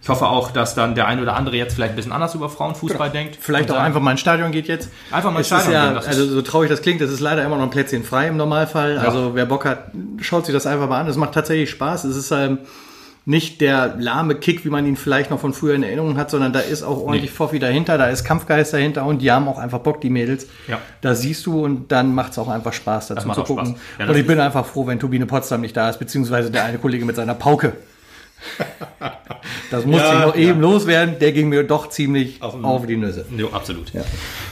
ich hoffe auch, dass dann der ein oder andere jetzt vielleicht ein bisschen anders über Frauenfußball denkt. Vielleicht auch sagt, einfach mal ins Stadion geht jetzt. Einfach mal ins Stadion ja, gehen, das also so traurig das klingt, es ist leider immer noch ein Plätzchen frei im Normalfall. Also wer Bock hat, schaut sich das einfach mal an. Es macht tatsächlich Spaß. Es ist ähm, nicht der lahme Kick, wie man ihn vielleicht noch von früher in Erinnerung hat, sondern da ist auch ordentlich Nee. Foffi dahinter, da ist Kampfgeist dahinter und die haben auch einfach Bock, die Mädels. Ja. Da siehst du und dann macht es auch einfach Spaß, dazu zu gucken. Ja, und ich bin einfach froh, wenn Turbine Potsdam nicht da ist, beziehungsweise der eine Kollege mit seiner Pauke. Das musste Ja, ich noch eben loswerden. Der ging mir doch ziemlich Auf auf, die Nüsse. Jo, absolut. Ja.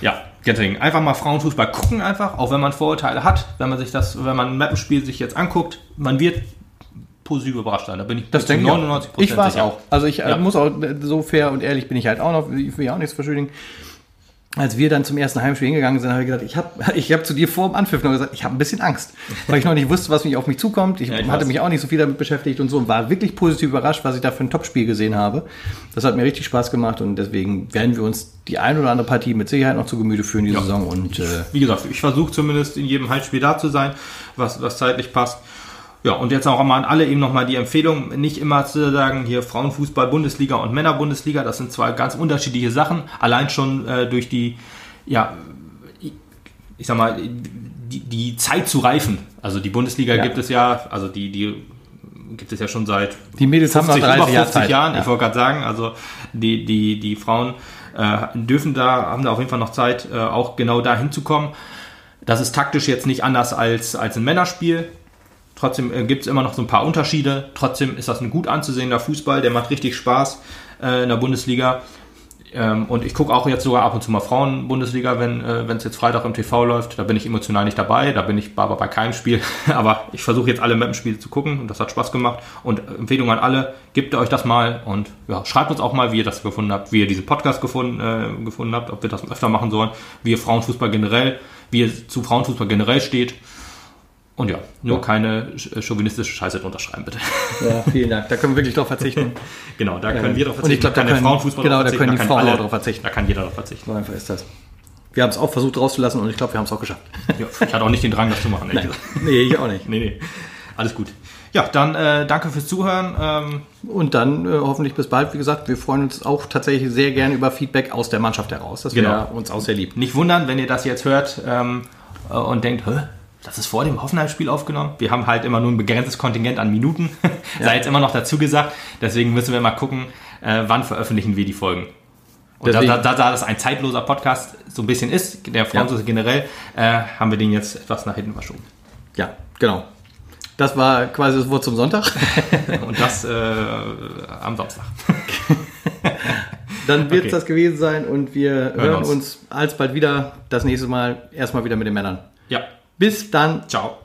ja, deswegen einfach mal Frauenfußball gucken einfach, auch wenn man Vorurteile hat, wenn man sich das, wenn man ein Mappenspiel sich jetzt anguckt, man wird positiv überrascht sein. Da bin ich Das denke ich auch. 99% Ich war es auch. Also ich äh, Ja. muss auch äh, so fair und ehrlich bin ich halt auch noch. Ich will ja auch nichts verschuldigen. Als wir dann zum ersten Heimspiel hingegangen sind, habe ich gesagt, ich habe <laughs> ich hab zu dir vor dem Anpfiff noch gesagt, ich habe ein bisschen Angst, weil ich noch nicht wusste, was mich auf mich zukommt. Ich, Ja, ich hatte weiß. mich auch nicht so viel damit beschäftigt und so und war wirklich positiv überrascht, was ich da für ein Topspiel gesehen habe. Das hat mir richtig Spaß gemacht und deswegen werden wir uns die ein oder andere Partie mit Sicherheit noch zu Gemüte führen, die Ja. Saison. Und äh, Wie gesagt, ich versuche zumindest in jedem Heimspiel da zu sein, was, was zeitlich passt. Ja, und jetzt auch mal an alle eben nochmal die Empfehlung, nicht immer zu sagen, hier Frauenfußball, Bundesliga und Männerbundesliga, das sind zwei ganz unterschiedliche Sachen. Allein schon äh, durch die, ja, ich sag mal, die, die Zeit zu reifen. Also die Bundesliga Ja. gibt es ja, also die, die gibt es ja schon seit die Mädels haben noch 50, 30 über Jahre 50 Zeit. Jahren. Ja. Ich wollte gerade sagen, also die, die, die Frauen äh, dürfen da, haben da auf jeden Fall noch Zeit, äh, auch genau da hinzukommen. Das ist taktisch jetzt nicht anders als, als ein Männerspiel. Trotzdem äh, gibt es immer noch so ein paar Unterschiede. Trotzdem ist das ein gut anzusehender Fußball, der macht richtig Spaß äh, in der Bundesliga. Ähm, und ich gucke auch jetzt sogar ab und zu mal Frauen-Bundesliga, wenn äh, es jetzt Freitag im TV läuft. Da bin ich emotional nicht dabei, da bin ich aber bei keinem Spiel. <laughs> aber ich versuche jetzt alle Mappenspiele zu gucken und das hat Spaß gemacht. Und Empfehlung an alle, gebt euch das mal und ja, schreibt uns auch mal, wie ihr das gefunden habt, wie ihr diesen Podcast gefunden, äh, gefunden habt, ob wir das öfter machen sollen, wie ihr Frauenfußball generell, wie ihr zu Frauenfußball generell steht. Und ja, nur keine sch- chauvinistische Scheiße drunter schreiben, bitte. Ja, vielen Dank. Da können wir wirklich drauf verzichten. <laughs> genau, da können wir drauf Und ich glaub, da der können- Frauenfußball genau, drauf da können die verzichten, Frauen alle- auch drauf verzichten. Da kann jeder drauf verzichten. So einfach ist das. Wir haben es auch versucht rauszulassen und ich glaube, wir haben es auch geschafft. <laughs> Ja, ich hatte auch nicht den Drang, das zu machen. gesagt. Nee, ich auch nicht. <laughs> Nee, nee. Alles gut. Ja, dann äh, danke fürs Zuhören. Ähm, Und dann äh, hoffentlich bis bald. Wie gesagt, wir freuen uns auch tatsächlich sehr gerne über Feedback aus der Mannschaft heraus. Das wäre Genau. uns auch sehr lieb. nicht wundern, wenn ihr das jetzt hört ähm, äh, und denkt, Hä, das ist vor dem Hoffenheim-Spiel aufgenommen. Wir haben halt immer nur ein begrenztes Kontingent an Minuten. <laughs> Sei jetzt immer noch dazu gesagt. Deswegen müssen wir mal gucken, äh, wann veröffentlichen wir die Folgen. Und da, Deswegen- da, da, da das ein zeitloser Podcast so ein bisschen ist, der Frauenfußball generell, äh, haben wir den jetzt etwas nach hinten verschoben. Ja, genau. Das war quasi das Wort zum Sonntag. <laughs> Und das äh, am Samstag. <laughs> dann wird es Okay. das gewesen sein und wir hören, uns. uns alsbald wieder. Das nächste Mal erstmal wieder mit den Männern. Ja, Bis dann. ciao.